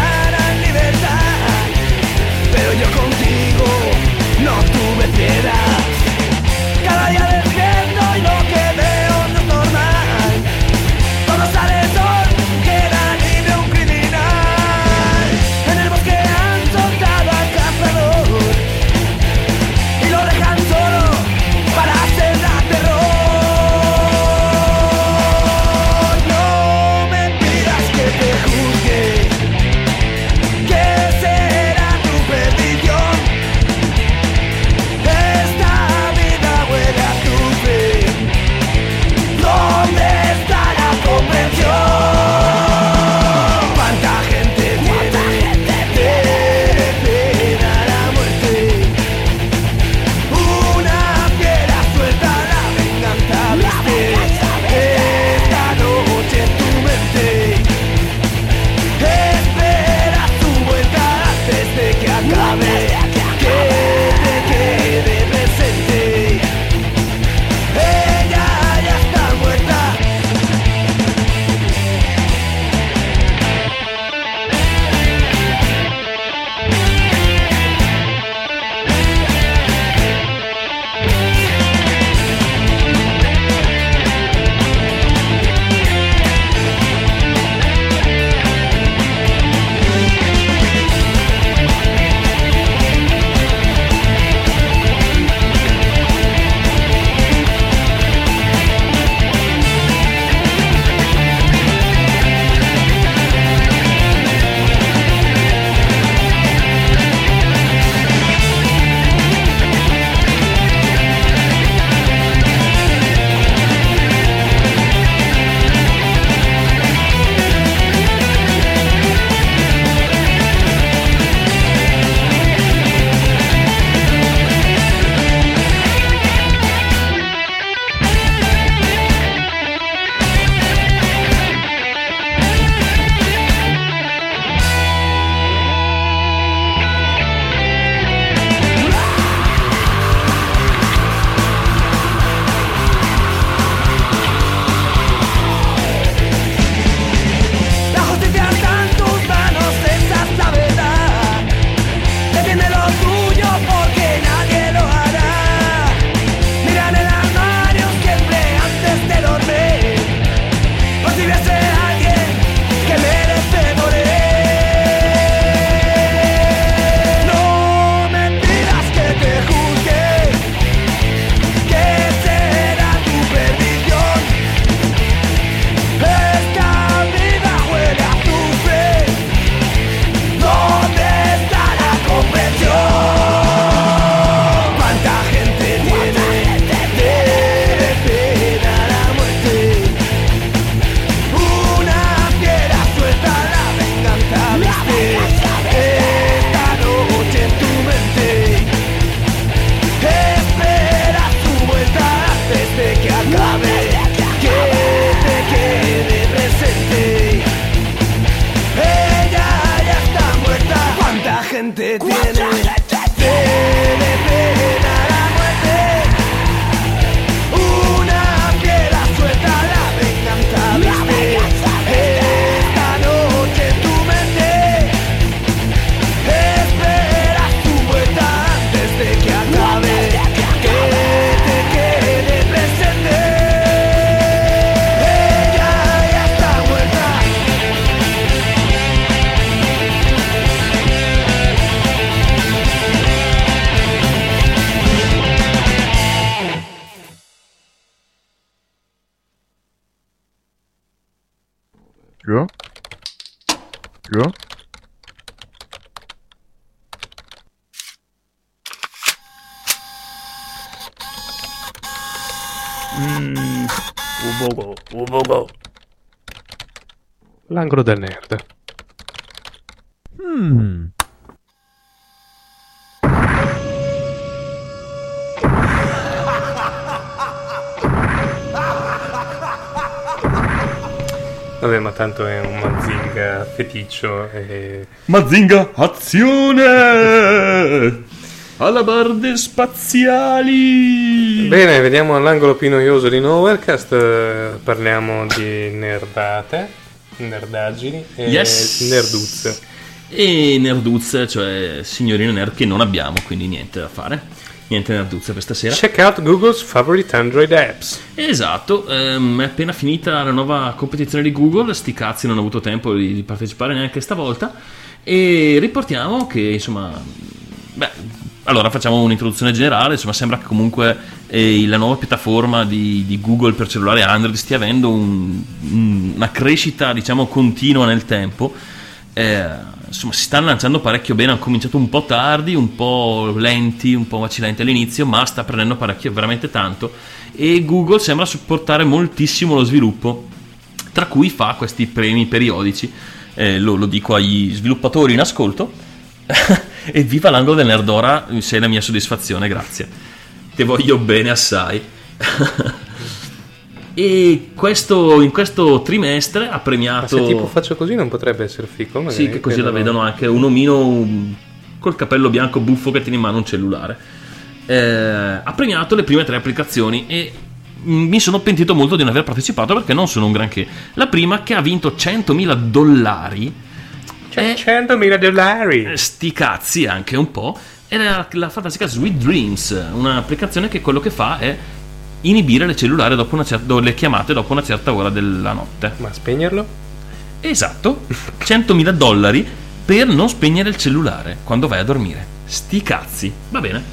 Speaker 3: L'angolo del nerd.
Speaker 13: Hmm.
Speaker 3: Vabbè, ma tanto è un Mazinga feticcio e...
Speaker 5: Mazinga, azione! Alabarde spaziali!
Speaker 3: Bene, vediamo all'angolo più noioso di Nowherecast. eh, Parliamo di nerdate, nerdaggini e
Speaker 5: Yes.
Speaker 3: nerduzze.
Speaker 5: E nerduzze, cioè signorine nerd che non abbiamo, quindi niente da fare. Niente nerduzze questa sera.
Speaker 3: Check out Google's favorite Android apps.
Speaker 5: Esatto, ehm, è appena finita la nuova competizione di Google, sti cazzi non ho avuto tempo di, di partecipare neanche stavolta e riportiamo che insomma, beh, allora facciamo un'introduzione generale, insomma sembra che comunque eh, la nuova piattaforma di, di Google per cellulare Android stia avendo un- un- una crescita diciamo continua nel tempo. Eh, insomma, si stanno lanciando parecchio bene. Hanno cominciato un po' tardi, un po' lenti, un po' vacillanti all'inizio, ma sta prendendo parecchio, veramente tanto. E Google sembra supportare moltissimo lo sviluppo, tra cui fa questi premi periodici. Eh, lo, lo dico agli sviluppatori in ascolto. e viva l'angolo del Nerdora, sei la mia soddisfazione, grazie. Ti voglio bene assai. e questo, in questo trimestre ha
Speaker 3: Ma
Speaker 5: premiato.
Speaker 3: se tipo faccio così non potrebbe essere fico? magari?
Speaker 5: Sì, che così la vedono anche un omino col capello bianco buffo che tiene in mano un cellulare. Eh, ha premiato le prime tre applicazioni e mi sono pentito molto di non aver partecipato perché non sono un granché. La prima che ha vinto 100.000 dollari.
Speaker 3: Cioè, 100.000 dollari!
Speaker 5: Sti cazzi anche un po'. È la, la fantastica Sweet Dreams, un'applicazione che quello che fa è inibire le cellulari dopo una certa, le chiamate dopo una certa ora della notte.
Speaker 3: Ma spegnerlo?
Speaker 5: Esatto, 100.000 dollari per non spegnere il cellulare quando vai a dormire. Sti cazzi, va bene.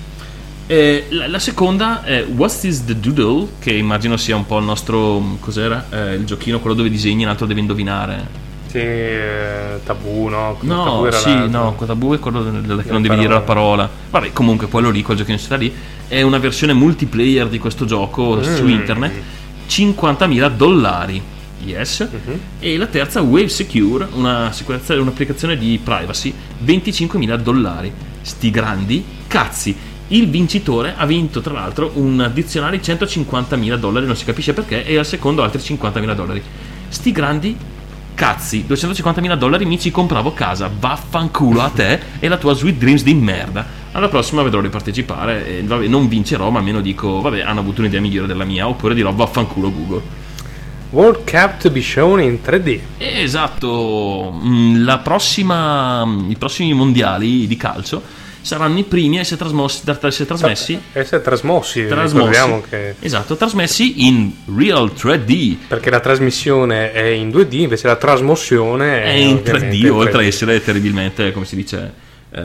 Speaker 5: Eh, la, la seconda è What's This the Doodle, che immagino sia un po' il nostro. cos'era? Eh, il giochino, quello dove disegni, l'altro devi indovinare.
Speaker 3: Sì, eh, tabù, no? Tabù
Speaker 5: No,
Speaker 3: era
Speaker 5: sì, no, tabù è quello che non devi dire la parola. Vabbè, comunque quello lì, quel giochino sta lì, è una versione multiplayer di questo gioco su
Speaker 3: Mm.
Speaker 5: internet. 50.000 dollari. Yes.
Speaker 3: Mhm.
Speaker 5: E la terza, Wave Secure, una un'applicazione di privacy, 25.000 dollari. Sti grandi cazzi. Il vincitore ha vinto tra l'altro un addizionale di 150.000 dollari, non si capisce perché, e al secondo altri 50.000 dollari. Sti grandi cazzi, 250.000 dollari mi ci compravo casa, vaffanculo a te e la tua Sweet Dreams di merda. Alla prossima vedrò di partecipare e vabbè, non vincerò, ma almeno dico, vabbè, hanno avuto un'idea migliore della mia, oppure dirò vaffanculo Google.
Speaker 3: World Cup to be shown in 3D.
Speaker 5: Esatto, mm, la prossima, i prossimi mondiali di calcio saranno i primi a essere trasmossi, da- essere trasmessi,
Speaker 3: Essere trasmossi,
Speaker 5: trasmossi
Speaker 3: che...
Speaker 5: esatto, trasmessi in Real 3D.
Speaker 3: Perché la trasmissione è in 2D, invece la trasmozione
Speaker 5: È
Speaker 3: è,
Speaker 5: in
Speaker 3: ovviamente
Speaker 5: 3D,
Speaker 3: in
Speaker 5: oltre a
Speaker 3: 3D.
Speaker 5: essere terribilmente, come si dice, eh,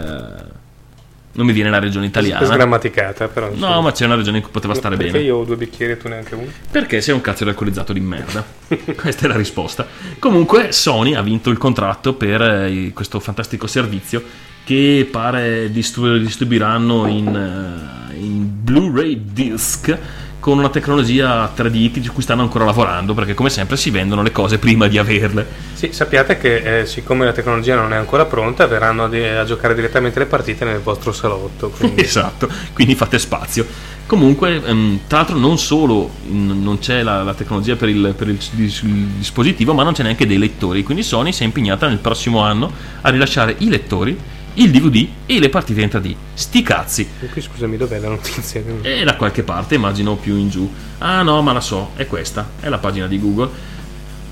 Speaker 5: non mi viene la regione italiana.
Speaker 3: Sgrammaticata, però.
Speaker 5: No, ma c'è una regione in cui poteva stare
Speaker 3: Perché
Speaker 5: bene.
Speaker 3: io ho due bicchieri e tu neanche uno?
Speaker 5: Perché sei un cazzo di alcolizzato di merda. Questa è la risposta. Comunque, Sony ha vinto il contratto per eh, questo fantastico servizio che pare distribu- distribuiranno in, eh, in Blu-ray disc con una tecnologia 3D di cui stanno ancora lavorando perché come sempre si vendono le cose prima di averle.
Speaker 3: Sì, sappiate che eh, siccome la tecnologia non è ancora pronta, verranno a, di- a giocare direttamente le partite nel vostro salotto. Quindi...
Speaker 5: Esatto, quindi fate spazio. Comunque, ehm, tra l'altro, non solo mm, non c'è la, la tecnologia per il, per il il dispositivo, ma non c'è neanche dei lettori. Quindi Sony si è impegnata nel prossimo anno a rilasciare i lettori il DVD e le partite in 3D. Sti cazzi.
Speaker 3: E qui scusami, dov'è la notizia?
Speaker 5: È da qualche parte, immagino più in giù. Ah no, ma la so, è questa, è la pagina di Google.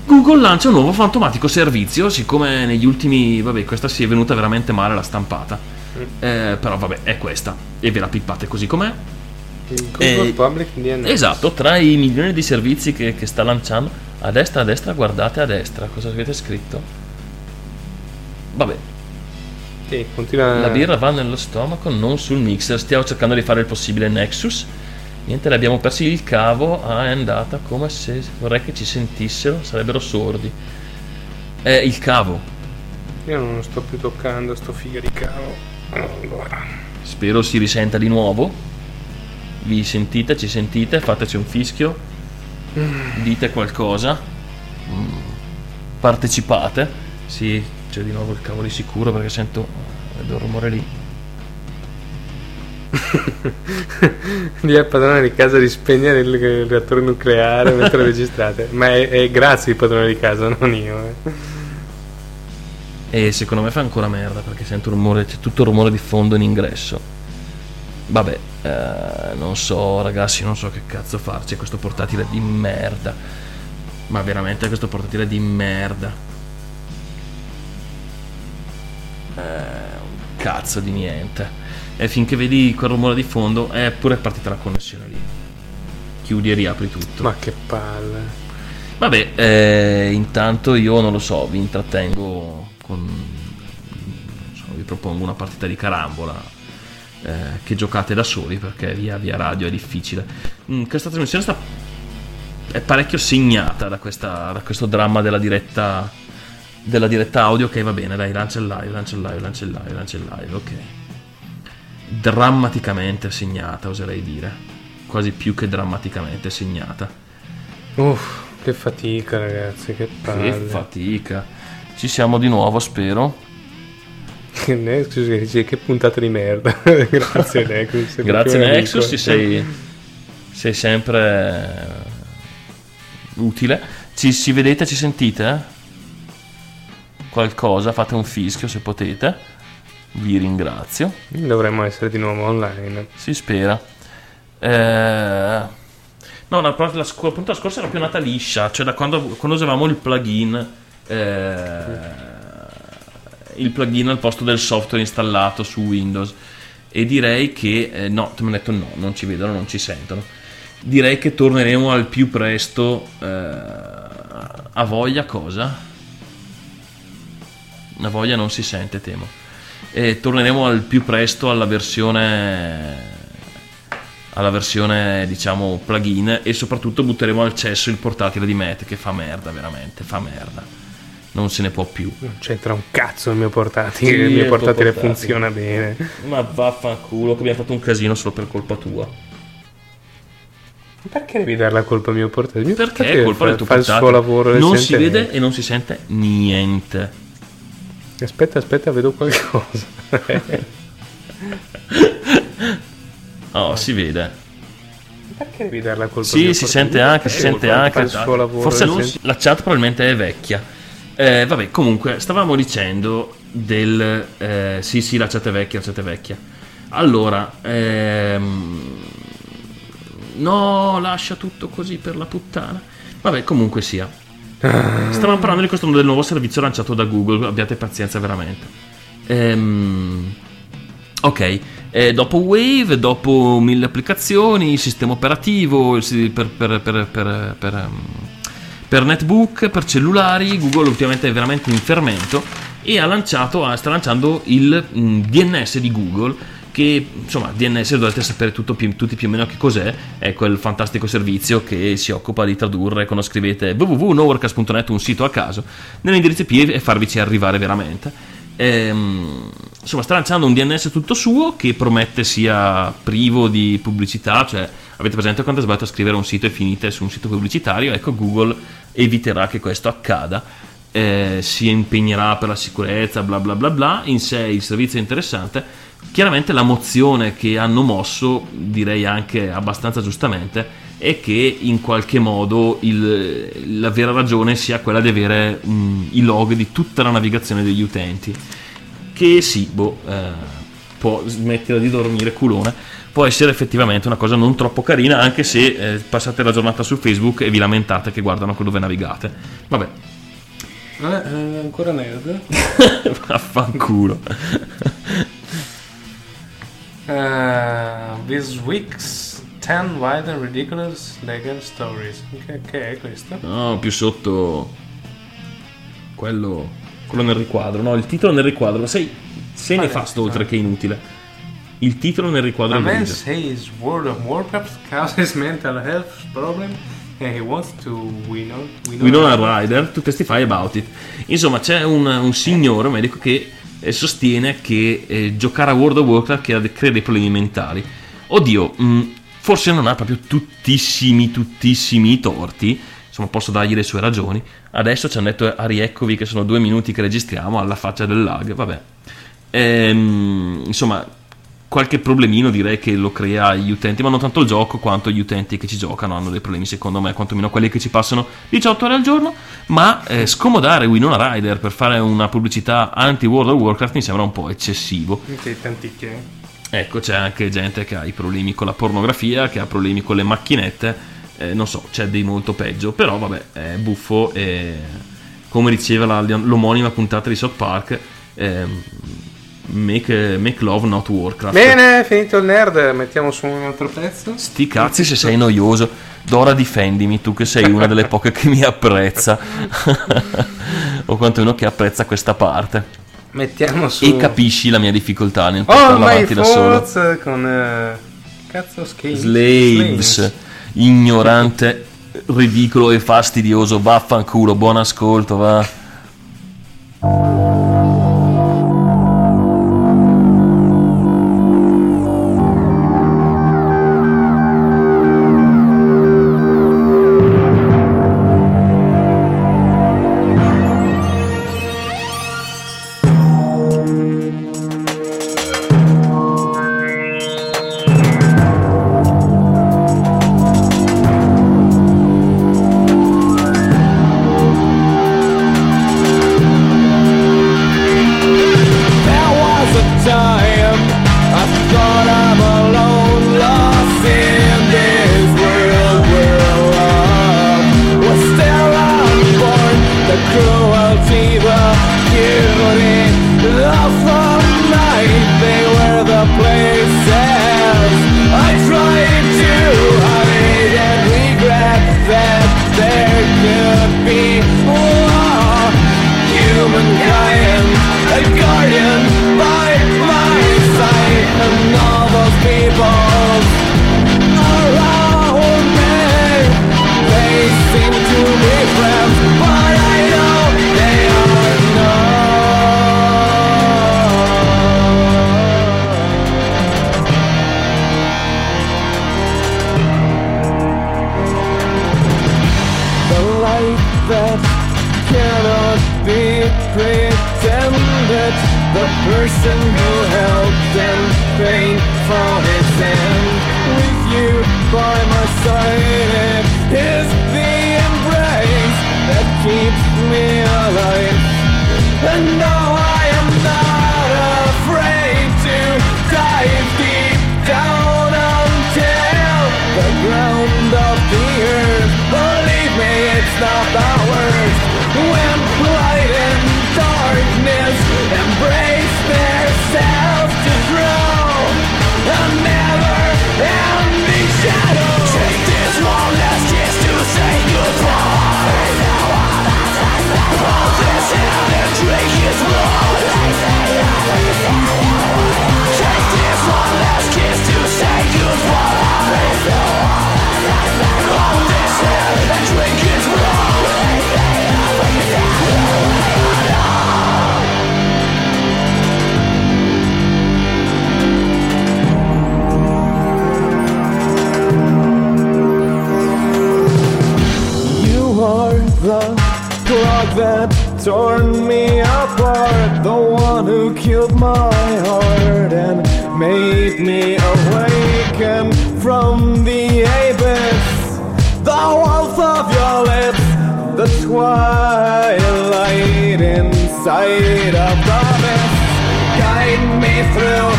Speaker 5: Google lancia un nuovo fantomatico servizio, siccome negli ultimi, vabbè, questa si è venuta veramente male la stampata. Eh, però vabbè, è questa. E ve la pippate così com'è.
Speaker 3: Google
Speaker 5: Eh,
Speaker 3: Public DNS.
Speaker 5: Esatto, tra i milioni di servizi che, che sta lanciando, a destra, a destra, guardate a destra, cosa avete scritto? Vabbè,
Speaker 3: Sì, continua.
Speaker 5: la birra va nello stomaco, non sul mixer. Stiamo cercando di fare il possibile Nexus. Niente, le abbiamo persi il cavo. Ah, è andata come se vorrei che ci sentissero, sarebbero sordi. È il cavo.
Speaker 3: Io non sto più toccando sto figa di cavo. Allora.
Speaker 5: Spero si risenta di nuovo. Vi sentite, ci sentite, fateci un fischio. Dite qualcosa. Mm. Partecipate. Sì, c'è di nuovo il cavo di sicuro perché sento il rumore lì.
Speaker 3: Di al padrone di casa di spegnere il, il reattore nucleare mentre registrate. Ma è, è grazie il padrone di casa, non io. eh.
Speaker 5: E secondo me fa ancora merda perché sento rumore, c'è tutto il rumore di fondo in ingresso. Vabbè, eh, non so ragazzi, non so che cazzo farci questo portatile di merda. Ma veramente questo portatile di merda. Eh, un cazzo di niente. E finché vedi quel rumore di fondo, è pure partita la connessione lì. Chiudi e riapri tutto.
Speaker 3: Ma che palle.
Speaker 5: Vabbè, eh, intanto io non lo so, vi intrattengo con. so, vi propongo una partita di carambola eh, che giocate da soli perché via, via radio è difficile. Mm, questa trasmissione sta, è parecchio segnata da, questa- da questo dramma della diretta, della diretta audio. Ok, va bene, dai, lancia il live, lancia il live, lancia il live, lancia il live, ok. Drammaticamente segnata, oserei dire. Quasi più che drammaticamente segnata.
Speaker 3: Uff, che fatica, ragazzi, che palle.
Speaker 5: Che fatica. Ci siamo di nuovo, spero.
Speaker 3: Che Nexus che dice che puntata di merda. Grazie Nexus.
Speaker 5: Grazie Nexus, sei, sei sempre utile. Ci, ci vedete, ci sentite? Qualcosa, fate un fischio se potete. Vi ringrazio.
Speaker 3: Dovremmo essere di nuovo online.
Speaker 5: Si spera. Eh, No, la, la, sc- la puntata scorsa era più nata liscia, cioè da quando, quando usavamo il plugin. eh, il plugin al posto del software installato su Windows. E direi che. eh, no, mi hai detto no, non ci vedono, non ci sentono. Direi che torneremo al più presto. eh, a voglia cosa? A voglia non si sente, temo. E torneremo al più presto alla versione alla versione diciamo plugin e soprattutto butteremo al cesso il portatile di Matt che fa merda veramente fa merda non se ne può più
Speaker 3: Non c'entra un cazzo il mio portatile.
Speaker 5: Sì,
Speaker 3: il mio portatile
Speaker 5: portatile.
Speaker 3: funziona bene.
Speaker 5: ma vaffanculo che abbiamo fatto un casino solo per colpa tua
Speaker 3: Perché devi dare la colpa al mio portatile? Il mio
Speaker 5: perché
Speaker 3: portatile
Speaker 5: colpa
Speaker 3: fa,
Speaker 5: del tuo
Speaker 3: fa il suo lavoro
Speaker 5: non si vede e non si sente niente
Speaker 3: Aspetta, aspetta, vedo qualcosa.
Speaker 5: oh si vede
Speaker 3: Perché devi dare la colpa
Speaker 5: Sì, si sente anche, si sente anche.
Speaker 3: fa il suo lavoro
Speaker 5: Forse non la chat probabilmente è vecchia. Eh, vabbè, comunque, stavamo dicendo del... eh, sì, sì, la chat è vecchia, la chat è vecchia. Allora, ehm, no, lascia tutto così per la puttana. Vabbè, comunque sia. Stavamo parlando di questo del nuovo servizio lanciato da Google, abbiate pazienza veramente. Ehm, ok, eh, dopo Wave, dopo mille applicazioni, sistema operativo per, per- per- ehm, per netbook, per cellulari, Google ultimamente è veramente in fermento e ha lanciato, sta lanciando il mm, DNS di Google che insomma DNS dovete sapere tutto più- tutti più o meno che cos'è è quel fantastico servizio che si occupa di tradurre quando scrivete www.noworkers.net un sito a caso nell'indirizzo IP e farvici arrivare veramente Ehm, insomma sta lanciando un DNS tutto suo che promette sia privo di pubblicità cioè avete presente quando è sbagliato a scrivere un sito e finite su un sito pubblicitario ecco Google eviterà che questo accada eh, si impegnerà per la sicurezza, bla bla bla bla. In sé il servizio è interessante. Chiaramente la mozione che hanno mosso, direi anche abbastanza giustamente, è che in qualche modo il- la vera ragione sia quella di avere mm, i log di tutta la navigazione degli utenti. che sì, boh, eh, può smettere di dormire culone. Può essere effettivamente una cosa non troppo carina, anche se eh, passate la giornata su Facebook e vi lamentate che guardano quello dove navigate. Vabbè,
Speaker 3: Eh, eh, ancora nerd.
Speaker 5: vaffanculo.
Speaker 3: Uh, this week's 10 wild and ridiculous legal stories. Che, che è questo?
Speaker 5: No, più sotto quello, quello nel riquadro. No, il titolo nel riquadro. Ma sei, sei nefasto oltre che inutile. Il titolo nel riquadro
Speaker 3: A
Speaker 5: è
Speaker 3: man
Speaker 5: grigio.
Speaker 3: says World of Warcraft causes mental health problem and he wants to Winona.
Speaker 5: Winona Rider to testify about it. Insomma, c'è un, un signore medico che eh, sostiene che eh, giocare a World of Warcraft crea, dei problemi mentali. Oddio, mh, forse non ha proprio tuttissimi, tuttissimi torti. Insomma, posso dargli le sue ragioni. Adesso ci hanno detto a rieccovi che sono due minuti che registriamo alla faccia del lag. Vabbè. Ehm, insomma, qualche problemino direi che lo crea agli utenti, ma non tanto il gioco quanto gli utenti che ci giocano hanno dei problemi, secondo me, quantomeno quelli che ci passano 18 ore al giorno. Ma eh, scomodare Winona Rider per fare una pubblicità anti-World of Warcraft mi sembra un po' eccessivo.
Speaker 3: Che tanticchie.
Speaker 5: Ecco, c'è anche gente che ha i problemi con la pornografia, che ha problemi con le macchinette, eh, non so, c'è dei molto peggio, però vabbè, è buffo e come diceva la- l'omonima puntata di South Park, ehm, make, make love not Warcraft.
Speaker 3: Bene, finito il nerd, mettiamo su un altro pezzo.
Speaker 5: Sti cazzi se sei noioso. Dora difendimi, tu che sei una delle poche che mi apprezza. o quantomeno che apprezza questa parte.
Speaker 3: Mettiamo su
Speaker 5: E capisci la mia difficoltà nel
Speaker 3: All
Speaker 5: portarla avanti da solo.
Speaker 3: Con eh, cazzo Slaves.
Speaker 5: Slaves, ignorante, ridicolo e fastidioso. Vaffanculo, buon ascolto, va.
Speaker 6: Torn me apart, the one who killed my heart and made me awaken from the abyss. The warmth of your lips, the twilight inside of the mist. through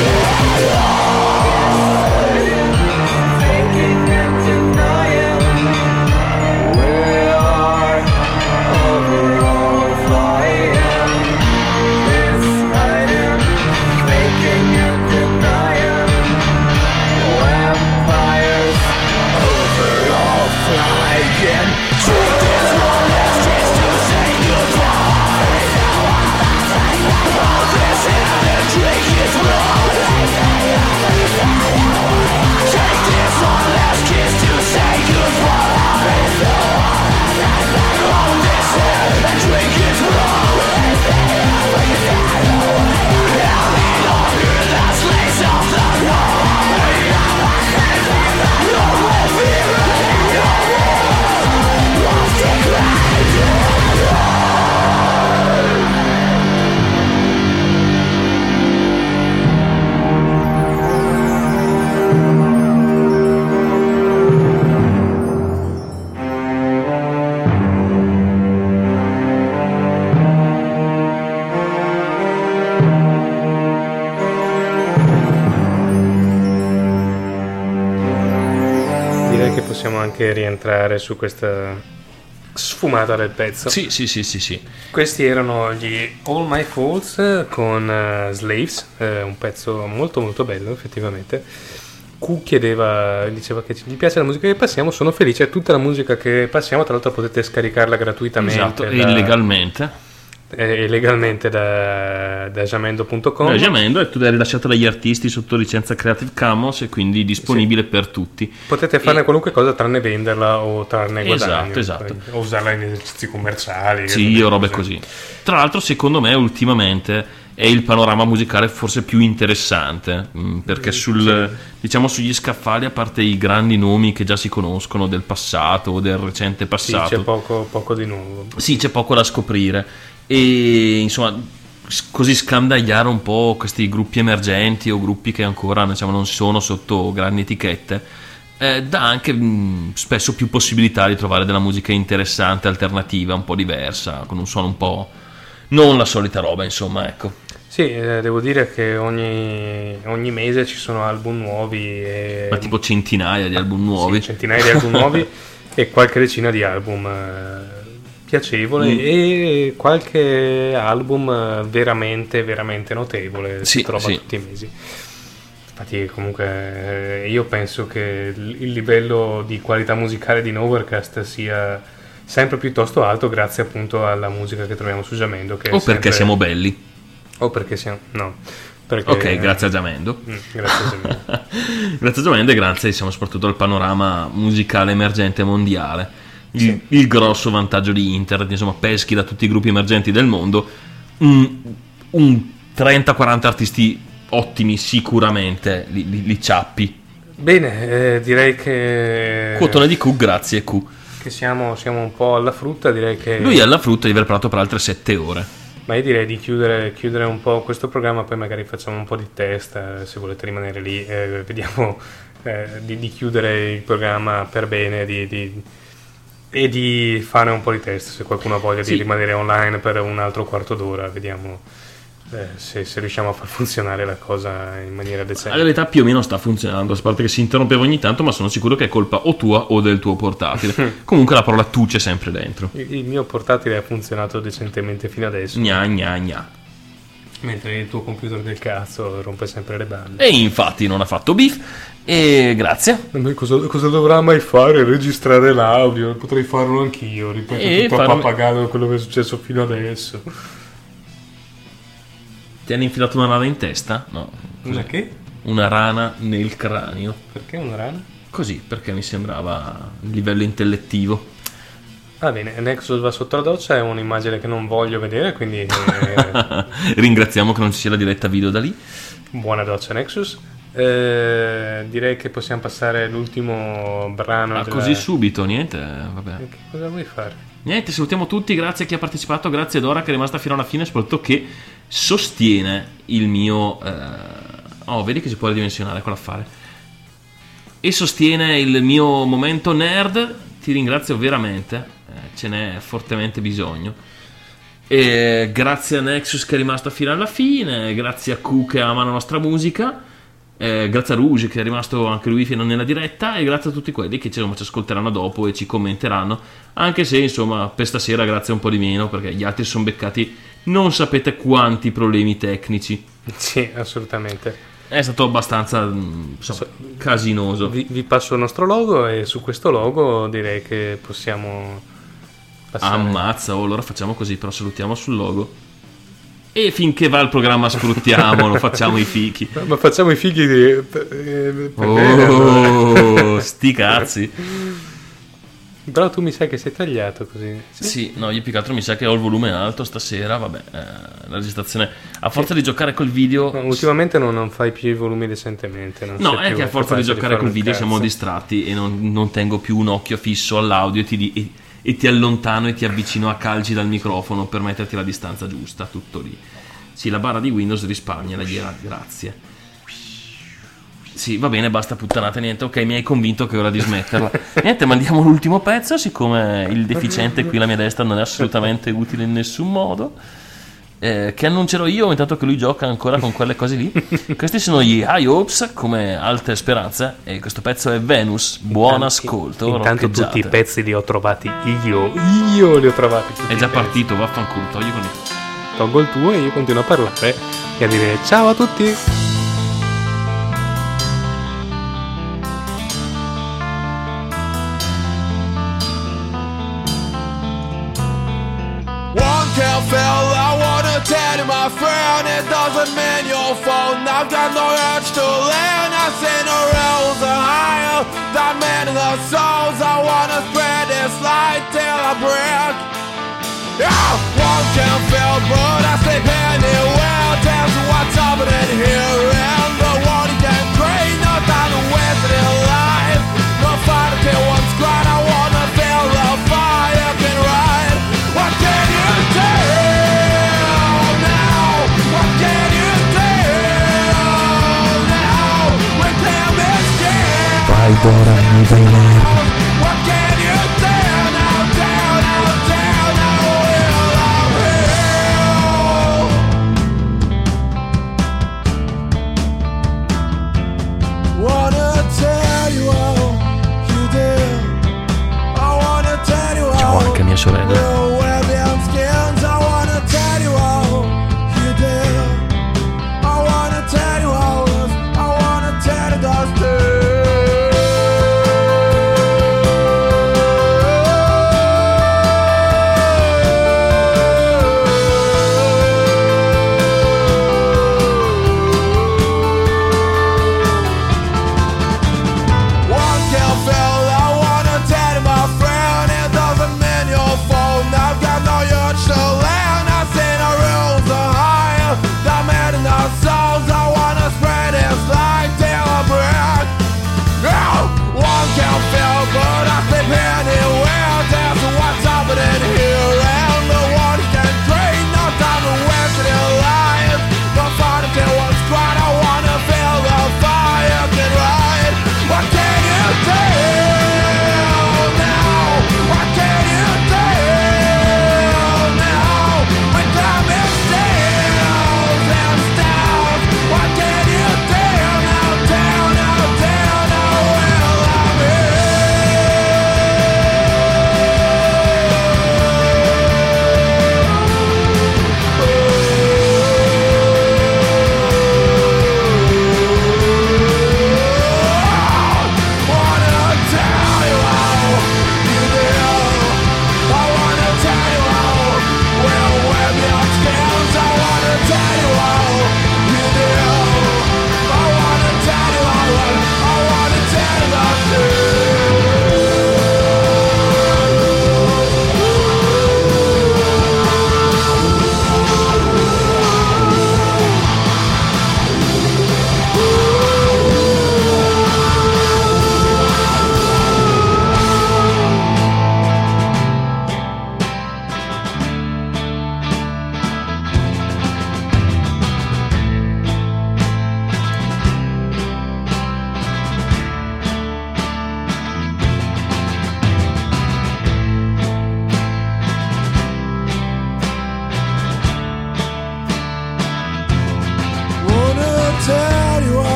Speaker 6: Yeah! Drink
Speaker 3: it raw anche rientrare su questa sfumata del pezzo.
Speaker 5: Sì, sì, sì, sì, sì.
Speaker 3: Questi erano gli All My Faults con eh, Slaves, eh, un pezzo molto molto bello effettivamente. Q chiedeva, diceva che gli piace la musica che passiamo, sono felice, tutta la musica che passiamo, tra l'altro potete scaricarla gratuitamente.
Speaker 5: Esatto,
Speaker 3: da-
Speaker 5: illegalmente.
Speaker 3: Eh, legalmente da, da jamendo.com.
Speaker 5: È Jamendo e tu l'hai rilasciata dagli artisti sotto licenza Creative Commons e quindi disponibile per tutti.
Speaker 3: Potete farne qualunque cosa tranne venderla o trarne guadagno.
Speaker 5: Esatto, esatto.
Speaker 3: Poi- O usarla in esercizi commerciali.
Speaker 5: Sì, o robe così. Tra l'altro, secondo me, ultimamente è il panorama musicale forse più interessante mh, perché sul, diciamo, sugli scaffali, a parte i grandi nomi che già si conoscono del passato o del recente
Speaker 3: Sì,
Speaker 5: passato,
Speaker 3: c'è poco, poco di nuovo.
Speaker 5: sì, c'è poco da scoprire. E insomma, così scandagliare un po' questi gruppi emergenti o gruppi che ancora diciamo, non sono sotto grandi etichette. eh, dà anche mh, spesso più possibilità di trovare della musica interessante, alternativa, un po' diversa, con un suono un po' non la solita roba, insomma, ecco.
Speaker 3: Sì, eh, devo dire che ogni, ogni mese ci sono album nuovi. E,
Speaker 5: Ma tipo centinaia di album nuovi.
Speaker 3: Sì, centinaia di album nuovi e qualche decina di album eh, piacevole
Speaker 5: Mm.
Speaker 3: e qualche album veramente, veramente notevole.
Speaker 5: Sì,
Speaker 3: si trova
Speaker 5: sì.
Speaker 3: tutti i mesi. Infatti, comunque, eh, io penso che il livello di qualità musicale di Novercast sia sempre piuttosto alto grazie appunto alla musica che troviamo su Jamendo. Che
Speaker 5: O perché
Speaker 3: sempre-
Speaker 5: siamo belli.
Speaker 3: O perché siamo... no. Perché,
Speaker 5: Ok, grazie a Jamendo.
Speaker 3: Mm, grazie a Jamendo.
Speaker 5: grazie a Jamendo e grazie diciamo, soprattutto al panorama musicale emergente mondiale. Il, il grosso vantaggio di internet, insomma, peschi da tutti i gruppi emergenti del mondo. Un, un 30-40 artisti ottimi sicuramente li, li- li ciappi.
Speaker 3: Bene, eh, direi che...
Speaker 5: Quotone di Q, grazie Q.
Speaker 3: Che siamo, siamo un po' alla frutta, direi che...
Speaker 5: Lui è alla frutta di aver parlato per altre 7 ore.
Speaker 3: Ma io direi di chiudere, chiudere un po' questo programma, poi magari facciamo un po' di test, se volete rimanere lì, eh, vediamo eh, di, di chiudere il programma per bene di- di- e di fare un po' di test, se qualcuno ha voglia
Speaker 5: Sì.
Speaker 3: di rimanere online per un altro quarto d'ora, vediamo eh, se, se riusciamo a far funzionare la cosa in maniera decente.
Speaker 5: realtà più o meno sta funzionando, a parte che si interrompeva ogni tanto, ma sono sicuro che è colpa o tua o del tuo portatile. Comunque la parola tu c'è sempre dentro.
Speaker 3: Il, il mio portatile ha funzionato decentemente fino adesso.
Speaker 5: Gna gna gna.
Speaker 3: Mentre il tuo computer del cazzo rompe sempre le balle.
Speaker 5: E infatti non ha fatto beef. E grazie.
Speaker 3: Ma cosa, cosa dovrà mai fare? Registrare l'audio? Potrei farlo anch'io, ripeto
Speaker 5: E
Speaker 3: tutto
Speaker 5: farmi-
Speaker 3: a pappagallo quello che è successo fino adesso.
Speaker 5: Ti hanno infilato una rana in testa? No.
Speaker 3: Una
Speaker 5: così.
Speaker 3: che?
Speaker 5: Una rana nel cranio.
Speaker 3: Perché una rana?
Speaker 5: Così, perché mi sembrava il livello intellettivo.
Speaker 3: Va bene, Nexus va sotto la doccia, è un'immagine che non voglio vedere, quindi eh,
Speaker 5: Ringraziamo che non ci sia la diretta video da lì.
Speaker 3: buona doccia Nexus. Eh, direi che possiamo passare all'ultimo brano.
Speaker 5: Ah,
Speaker 3: della-
Speaker 5: così subito, niente, eh, vabbè.
Speaker 3: Che cosa vuoi fare?
Speaker 5: Niente, salutiamo tutti, grazie a chi ha partecipato, grazie a Dora che è rimasta fino alla fine, soprattutto che sostiene il mio... eh, Oh, vedi che si può ridimensionare quell'affare. E sostiene il mio momento nerd, ti ringrazio veramente, eh, ce n'è fortemente bisogno. E grazie a Nexus che è rimasto fino alla fine, grazie a Q che ama la nostra musica, eh, grazie a Rouge che è rimasto anche lui fino nella diretta e grazie a tutti quelli che insomma, ci ascolteranno dopo e ci commenteranno, anche se insomma per stasera grazie un po' di meno perché gli altri sono beccati non sapete quanti problemi tecnici.
Speaker 3: Sì, assolutamente.
Speaker 5: È stato abbastanza mm, insomma, casinoso.
Speaker 3: Vi, vi passo il nostro logo e su questo logo direi che possiamo passare.
Speaker 5: Ammazza, oh, allora facciamo così, però salutiamo sul logo. E finché va il programma sfruttiamolo, facciamo i fichi.
Speaker 3: Ma- facciamo i figli di... eh,
Speaker 5: Oh, sti cazzi.
Speaker 3: Però tu mi sai che sei tagliato così.
Speaker 5: Sì, no, io più che altro mi sa che ho il volume alto stasera, vabbè, eh, la registrazione... A forza di giocare col video...
Speaker 3: No, ultimamente non, non fai più i volumi decentemente. non
Speaker 5: No, è che a forza di giocare col video
Speaker 3: cazzo.
Speaker 5: siamo distratti e non, non tengo più un occhio fisso all'audio e ti, di- e- e ti allontano e ti avvicino a calci dal microfono per metterti la distanza giusta, tutto lì. Sì, la barra di Windows risparmia, la gira, grazie. Sì, va bene, basta puttanate, niente, ok, mi hai convinto che è ora di smetterla. niente, mandiamo l'ultimo pezzo, siccome il deficiente qui alla mia destra non è assolutamente utile in nessun modo. Eh, che annuncerò io intanto che lui gioca ancora con quelle cose lì. Questi sono gli High Hopes come alte speranze e questo pezzo è Venus. Buon ascolto.
Speaker 3: Intanto tutti i pezzi li ho trovati io. Io li ho trovati tutti.
Speaker 5: È già partito, vaffanculo, togli con il...
Speaker 3: Tolgo il tuo e io continuo a parlare e a dire ciao a tutti.
Speaker 14: Friend, it doesn't mean your phone. I've got no urge to learn. I see no rules are higher than many the souls. I wanna spread this light till I break. Yeah, one can feel, but I sleep anywhere. You what's happening here, and dead.
Speaker 15: Vai Dora, mi dai nervi.
Speaker 14: What can you do now? Down, now, down, now, will I'm here. Wanna tell you how you did. I wanna tell you
Speaker 5: Ciao anche a mia sorella.